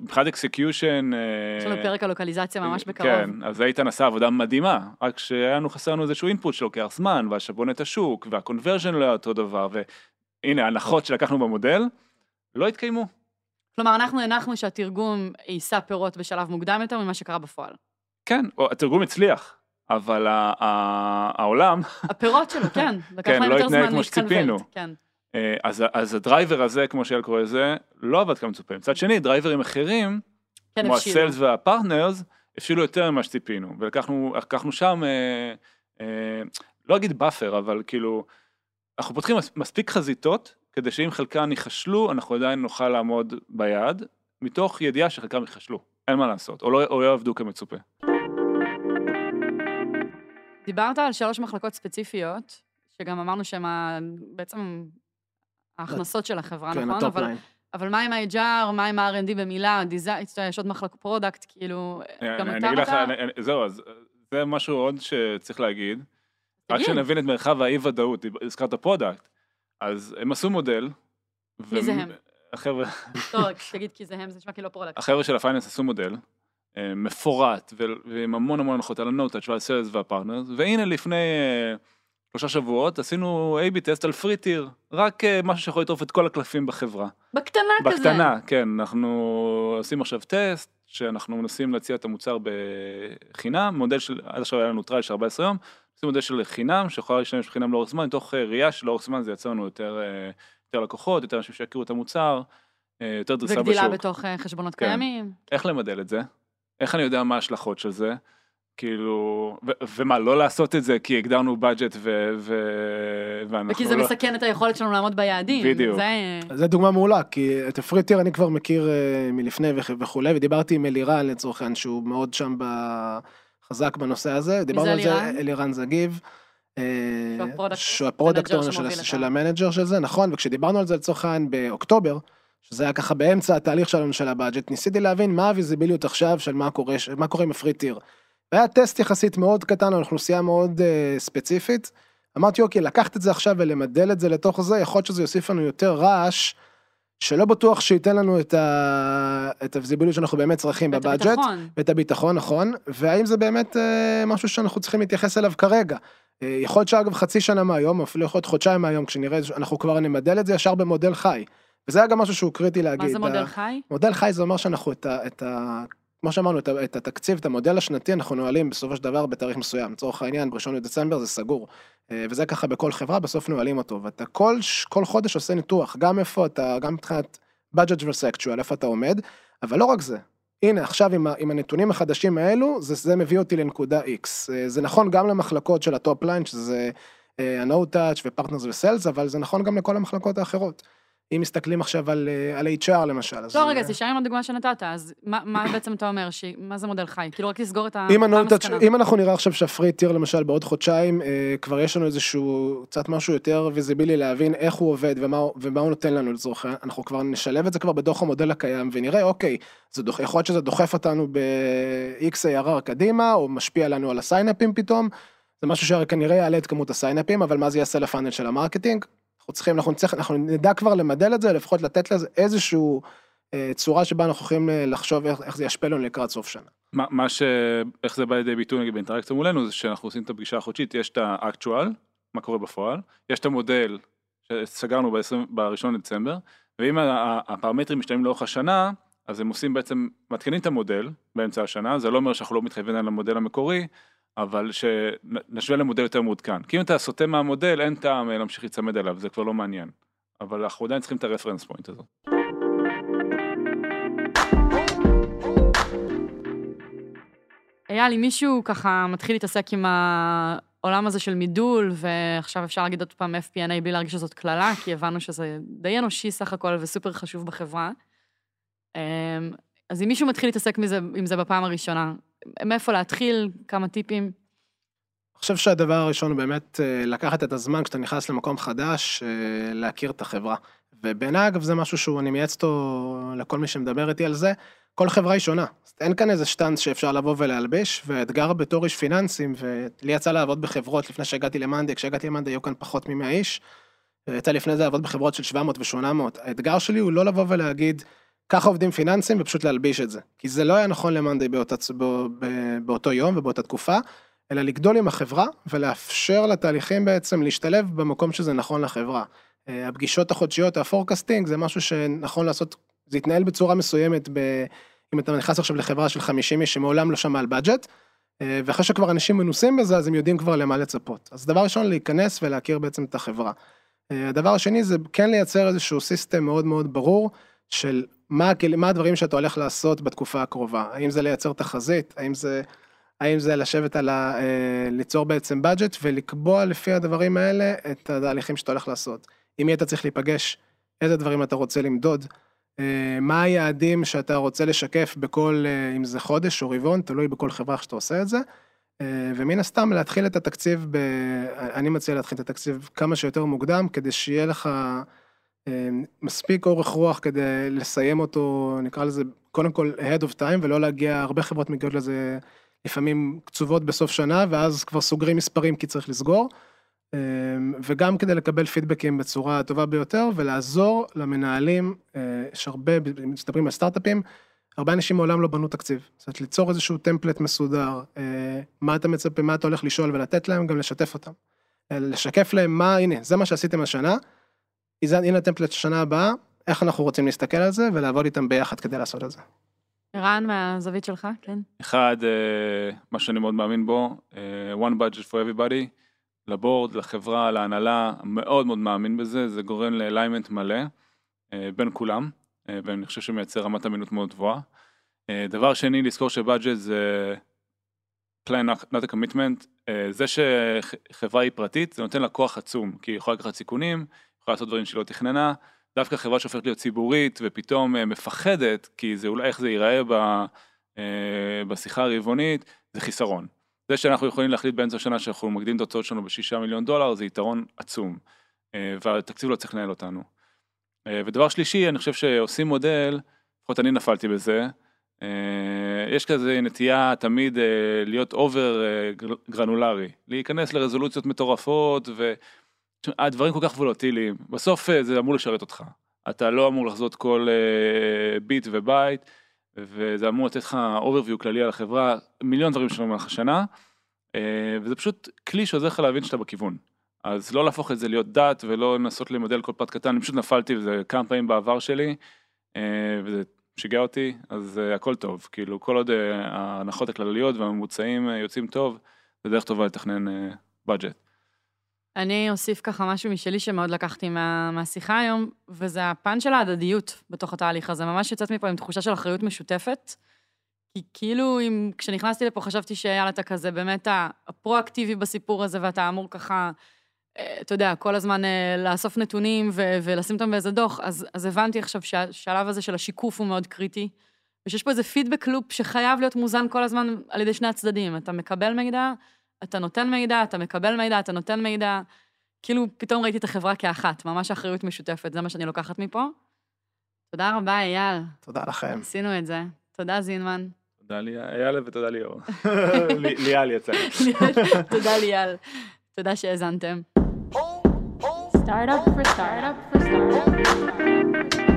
[SPEAKER 2] מבחינת execution,
[SPEAKER 1] יש לנו פרק הלוקליזציה ממש בקרוב.
[SPEAKER 2] כן, אז איתן עשה עבודה מדהימה, רק שהיה לנו חסר לנו איזשהו input שלוקח זמן, והשבונת השוק, וה conversion לא היה אותו דבר, והנה, ההנחות שלקחנו במודל, לא התקיימו.
[SPEAKER 1] כלומר, אנחנו הנחנו שהתרגום יישא פירות בשלב מוקדם יותר ממה שקרה בפועל.
[SPEAKER 2] כן, התרגום הצליח, אבל העולם,
[SPEAKER 1] הפירות שלו, כן. לקח
[SPEAKER 2] כן,
[SPEAKER 1] להם
[SPEAKER 2] לא
[SPEAKER 1] יותר
[SPEAKER 2] התנהג
[SPEAKER 1] זמן
[SPEAKER 2] כמו שציפינו.
[SPEAKER 1] כן.
[SPEAKER 2] אה, אז, אז ה driver הזה, כמו שאייל קורא לזה, לא עבד כמצופה. מצד שני, דרייברים אחרים,
[SPEAKER 1] כן,
[SPEAKER 2] כמו.
[SPEAKER 1] ה
[SPEAKER 2] sales וה partners, הבשילו יותר ממה שציפינו, ולקחנו לקחנו שם, אה, אה, לא אגיד buffer, אבל כאילו, אנחנו פותחים מס- מספיק חזיתות, כדי שאם חלקן ייכשלו, אנחנו עדיין נוכל לעמוד ביעד, מתוך ידיעה שחלקם ייכשלו, אין מה לעשות, או לא, או לא יעבדו כמצופה.
[SPEAKER 1] דיברת על שלוש מחלקות ספציפיות, שגם אמרנו שהן בעצם ההכנסות של החברה,
[SPEAKER 4] כן,
[SPEAKER 1] נכון?
[SPEAKER 4] ה top
[SPEAKER 1] אבל-
[SPEAKER 4] line.
[SPEAKER 1] אבל מה עם ה-HR, מה עם ה-R&D במילה, design, יש עוד מחלקות product, כאילו, גם
[SPEAKER 2] אני
[SPEAKER 1] אתה
[SPEAKER 2] אגיד לך. אני- אני- זהו, אז זה משהו עוד שצריך להגיד, רק. שנבין את מרחב האי-ודאות, הזכרת product, אז הם עשו מודל.
[SPEAKER 1] מי זה הם?
[SPEAKER 2] החבר'ה,
[SPEAKER 1] טוב, רק תגיד כי זה הם, זה נשמע כאילו product.
[SPEAKER 2] החבר'ה של ה finance עשו מודל אה, מפורט ועם המון המון הנחות על ה-Note ועל sales וה partners, והנה לפני אה, שלושה שבועות עשינו A-B test על free tier, רק אה, משהו שיכול לטרוף את כל הקלפים בחברה.
[SPEAKER 1] בקטנה כזה.
[SPEAKER 2] בקטנה, כן, אנחנו עושים עכשיו טסט, שאנחנו מנסים להציע את המוצר בחינם, מודל של, עד עכשיו היה לנו trial של 14 יום, עושים מודל של חינם, שיכולה להשתמש בחינם לאורך זמן, מתוך אה, ראייה שלאורך זמן זה יצא לנו יותר, אה, יותר לקוחות, יותר אנשים שיכירו את המוצר, יותר דריסה בשוק.
[SPEAKER 1] וגדילה בתוך חשבונות
[SPEAKER 2] כן.
[SPEAKER 1] קיימים.
[SPEAKER 2] איך למדל את זה? איך אני יודע מה ההשלכות של זה? כאילו, ו- ומה, לא לעשות את זה כי הגדרנו budget ו... ו- ואנחנו
[SPEAKER 1] וכי זה
[SPEAKER 2] לא...
[SPEAKER 1] מסכן את היכולת שלנו לעמוד ביעדים.
[SPEAKER 2] בדיוק.
[SPEAKER 1] זה...
[SPEAKER 4] זה דוגמה מעולה, כי את ה free tier אני כבר מכיר אה, מלפני וכ- וכולי, ודיברתי עם אלירן לצורך העניין, שהוא מאוד שם ב- חזק בנושא הזה. דיברנו על זה,
[SPEAKER 1] אלירן?
[SPEAKER 4] אלירן זגיב. אה,
[SPEAKER 1] שהוא ה
[SPEAKER 4] product שהוא
[SPEAKER 1] ה
[SPEAKER 4] product manager
[SPEAKER 1] owner של,
[SPEAKER 4] של
[SPEAKER 1] ה
[SPEAKER 4] manager של זה, נכון, וכשדיברנו על זה לצורך העניין באוקטובר, שזה היה ככה באמצע התהליך שלנו של ה budget, ניסיתי להבין מה הוויזיביליות עכשיו של מה קורה, מה קורה עם ה free tier. והיה טסט יחסית מאוד קטן על אוכלוסייה מאוד uh, ספציפית. אמרתי אוקיי, לקחת את זה עכשיו ולמדל את זה לתוך זה, יכול להיות שזה יוסיף לנו יותר רעש, שלא בטוח שייתן לנו את, ה... את הוויזיביליות שאנחנו באמת צריכים בבאג'ט.
[SPEAKER 1] הביטחון.
[SPEAKER 4] ואת הביטחון, נכון, והאם זה באמת אה, משהו שאנחנו צריכים להתייחס אליו כרגע. אה, יכול להיות שאגב חצי שנה מהיום, אפילו יכול להיות חודשיים מהיום, כשנראה שאנחנו כבר נמדל את זה ישר במודל חי. וזה היה גם משהו שהוא קריטי להגיד.
[SPEAKER 1] מה זה מודל חי?
[SPEAKER 4] מודל חי זה אומר שאנחנו את ה... את ה... כמו שאמרנו, את, את התקציב, את המודל השנתי, אנחנו נועלים בסופו של דבר בתאריך מסוים. לצורך העניין, בראשון לדצמבר זה סגור. אה, וזה ככה בכל חברה, בסוף נועלים אותו. ואתה כל, כל חודש עושה ניתוח, גם איפה אתה, גם מבחינת budget ו-sexual, איפה אתה עומד, אבל לא רק זה. הנה, עכשיו עם, עם הנתונים החדשים האלו, זה, זה מביא אותי לנקודה X. אה, זה נכון גם למחלקות של ה top line, שזה אה, ה-No touch ו partners ו sales, אבל זה נכון גם לכל המחלקות האחרות. אם מסתכלים עכשיו על, אה, על HR למשל, אז...
[SPEAKER 1] לא, רגע, תישאר עם הדוגמה שנתת, אז מה מה בעצם אתה אומר? ש- מה זה מודל חי? כאילו, רק לסגור את
[SPEAKER 4] אני,
[SPEAKER 1] המסקנה.
[SPEAKER 4] אם אנחנו נראה עכשיו שה free tier למשל בעוד חודשיים, אה, כבר יש לנו איזשהו קצת משהו יותר visibility להבין איך הוא עובד ומה, ומה הוא נותן לנו לצורך אנחנו כבר נשלב את זה כבר בתוך המודל הקיים ונראה אוקיי, דוח, יכול להיות שזה דוחף אותנו ב-X ARR קדימה או משפיע לנו על הסיינאפים פתאום, זה משהו שכנראה יעלה את כמות הסיינאפים אבל מה זה יעשה ל funnel של ה marketing, אנחנו צריכים, אנחנו נצטרך, אנחנו נדע כבר למדל את זה, לפחות לתת לזה איזשהו אה, צורה שבה אנחנו יכולים אה, לחשוב איך, איך זה ישפיע לנו לקראת סוף שנה.
[SPEAKER 2] מה, מה ש... איך זה בא לידי ביטוי נגיד באינטראקציה מולנו זה שאנחנו עושים את הפגישה החודשית יש את האקטואל מה קורה בפועל יש את המודל שסגרנו ב-20 בראשון לדצמבר ואם הפרמטרים משתנים לאורך השנה אז הם עושים בעצם מעדכנים את המודל באמצע השנה זה לא אומר שאנחנו לא מתחייבים על המודל המקורי אבל שנשווה למודל יותר מעודכן כי אם אתה סוטה מהמודל אין טעם אה, להמשיך להיצמד אליו זה כבר לא מעניין אבל אנחנו עדיין צריכים את הרפרנס פוינט הזאת.
[SPEAKER 1] אייל, אם מישהו ככה מתחיל להתעסק עם העולם הזה של מידול, ועכשיו אפשר להגיד עוד פעם FP&A בלי להרגיש שזאת קללה, כי הבנו שזה די אנושי סך הכל וסופר חשוב בחברה. אמ, אז אם מישהו מתחיל להתעסק עם זה בפעם הראשונה, מאיפה להתחיל, כמה טיפים?
[SPEAKER 4] אני חושב שהדבר הראשון הוא באמת אה, לקחת את הזמן כשאתה נכנס למקום חדש, אה, להכיר את החברה. ובעיניי אגב זה משהו שהוא, אני מייעץ אותו לכל מי שמדבר איתי על זה, כל חברה היא שונה. אין כאן איזה שטאנץ שאפשר לבוא ולהלביש, והאתגר בתור איש פיננסים, ולי יצא לעבוד בחברות לפני שהגעתי למאנדי, כשהגעתי למאנדי היו כאן פחות מ-100 איש, יצא לפני זה לעבוד בחברות של 700 ו-800. האתגר שלי הוא לא לבוא ולהגיד, ככה עובדים פיננסים ופשוט להלביש את זה. כי זה לא היה נכון למאנדי באותה, בא, באותו יום ובאותה תקופה, אלא לגדול עם החברה ולאפשר לתהליכים בעצם להשתלב במקום שזה נכון לחברה. אה, הפגישות החודשיות, ה forecasting, זה משהו שנכון לעשות, זה יתנהל בצורה מסוימת, ב... אם אתה נכנס עכשיו לחברה של 50 איש שמעולם לא שמע על budget, אה, ואחרי שכבר אנשים מנוסים בזה, אז הם יודעים כבר למה לצפות. אז דבר ראשון, להיכנס ולהכיר בעצם את החברה. אה, הדבר השני זה כן לייצר איזשהו system מאוד מאוד ברור של מה, הכל- מה הדברים שאתה הולך לעשות בתקופה הקרובה. האם זה לייצר תחזית, האם זה, האם זה לשבת על ה... אה, ליצור בעצם budget ולקבוע לפי הדברים האלה את התהליכים שאתה הולך לעשות. עם מי אתה צריך להיפגש, איזה דברים אתה רוצה למדוד, אה, מה היעדים שאתה רוצה לשקף בכל, אה, אם זה חודש או רבעון, תלוי בכל חברה איך שאתה עושה את זה. ומן הסתם להתחיל את התקציב, ב... אני מציע להתחיל את התקציב כמה שיותר מוקדם, כדי שיהיה לך מספיק אורך רוח כדי לסיים אותו, נקרא לזה, קודם כל ahead of time, ולא להגיע, הרבה חברות מגיעות לזה לפעמים קצובות בסוף שנה, ואז כבר סוגרים מספרים כי צריך לסגור. אה, וגם כדי לקבל פידבקים בצורה הטובה ביותר, ולעזור למנהלים, אה, יש הרבה, מסתברים על סטארט-אפים, הרבה אנשים מעולם לא בנו תקציב. זאת אומרת, ליצור איזשהו טמפלט מסודר, אה, מה אתה מצפה, מה אתה הולך לשאול ולתת להם, גם לשתף אותם. אה, לשקף להם מה, הנה, זה מה שעשיתם השנה, הנה הטמפלט שנה הבאה, איך אנחנו רוצים להסתכל על זה, ולעבוד איתם ביחד כדי לעשות את זה.
[SPEAKER 1] ערן, מהזווית שלך, כן?
[SPEAKER 2] אחד, אה, מה שאני מאוד מאמין בו, אה, one budget for everybody, לבורד, לחברה, להנהלה, מאוד מאוד מאמין בזה, זה גורם לאליימנט מלא אה, בין כולם, ואני חושב שמייצר רמת אמינות מאוד גבוהה. דבר שני, לזכור שבאג'ט זה plan not a commitment, זה שחברה היא פרטית, זה נותן לה כוח עצום, כי היא יכולה לקחת סיכונים, יכולה לעשות דברים שהיא לא תכננה, דווקא חברה שהופכת להיות ציבורית ופתאום אה, מפחדת, כי זה אולי איך זה ייראה ב, אה, בשיחה הרבעונית, זה חיסרון. זה שאנחנו יכולים להחליט באמצע השנה שאנחנו מגדילים את ההוצאות שלנו בשישה מיליון דולר, זה יתרון עצום, אה, והתקציב לא צריך לנהל אותנו. אה, ודבר שלישי, אני חושב שעושים מודל, לפחות אני נפלתי בזה, אה, יש כזה נטייה תמיד אה, להיות over גרנולרי, להיכנס לרזולוציות מטורפות, והדברים כל כך וולוטיליים, בסוף אה, זה אמור לשרת אותך. אתה לא אמור לחזות כל אה, ביט ובייט, וזה אמור לתת לך overview כללי על החברה, מיליון דברים שלנו במהלך השנה, אה, וזה פשוט כלי שעוזר לך להבין שאתה בכיוון. אז לא להפוך את זה להיות דת ולא לנסות למודל כל פרט קטן, אני פשוט נפלתי בזה כמה פעמים בעבר שלי, וזה שיגע אותי, אז הכל טוב, כאילו כל עוד ההנחות הכלליות והממוצעים יוצאים טוב, זה דרך טובה לתכנן בדג'ט.
[SPEAKER 1] אני אוסיף ככה משהו משלי שמאוד לקחתי מה, מהשיחה היום, וזה הפן של ההדדיות בתוך התהליך הזה. ממש יוצאת מפה עם תחושה של אחריות משותפת. כי כאילו, אם, כשנכנסתי לפה חשבתי שאייל אתה כזה באמת הפרואקטיבי בסיפור הזה, ואתה אמור ככה אה, אתה יודע, כל הזמן אה, לאסוף נתונים ו- ולשים אותם באיזה דוח, אז, אז הבנתי עכשיו שהשלב הזה של השיקוף הוא מאוד קריטי, ושיש פה איזה פידבק לופ שחייב להיות מוזן כל הזמן על ידי שני הצדדים. אתה מקבל מידע, אתה נותן מידע, אתה מקבל מידע, אתה נותן מידע. כאילו, פתאום ראיתי את החברה כאחת, ממש אחריות משותפת, זה מה שאני לוקחת מפה. תודה רבה, אייל,
[SPEAKER 4] תודה לכם.
[SPEAKER 1] עשינו את זה. תודה, זינמן.
[SPEAKER 2] תודה לי, אייל ותודה ליאור. לי- ליאל יצא.
[SPEAKER 1] תודה, ליאל. תודה שהאזנתם.
[SPEAKER 3] Startup for startup for startup.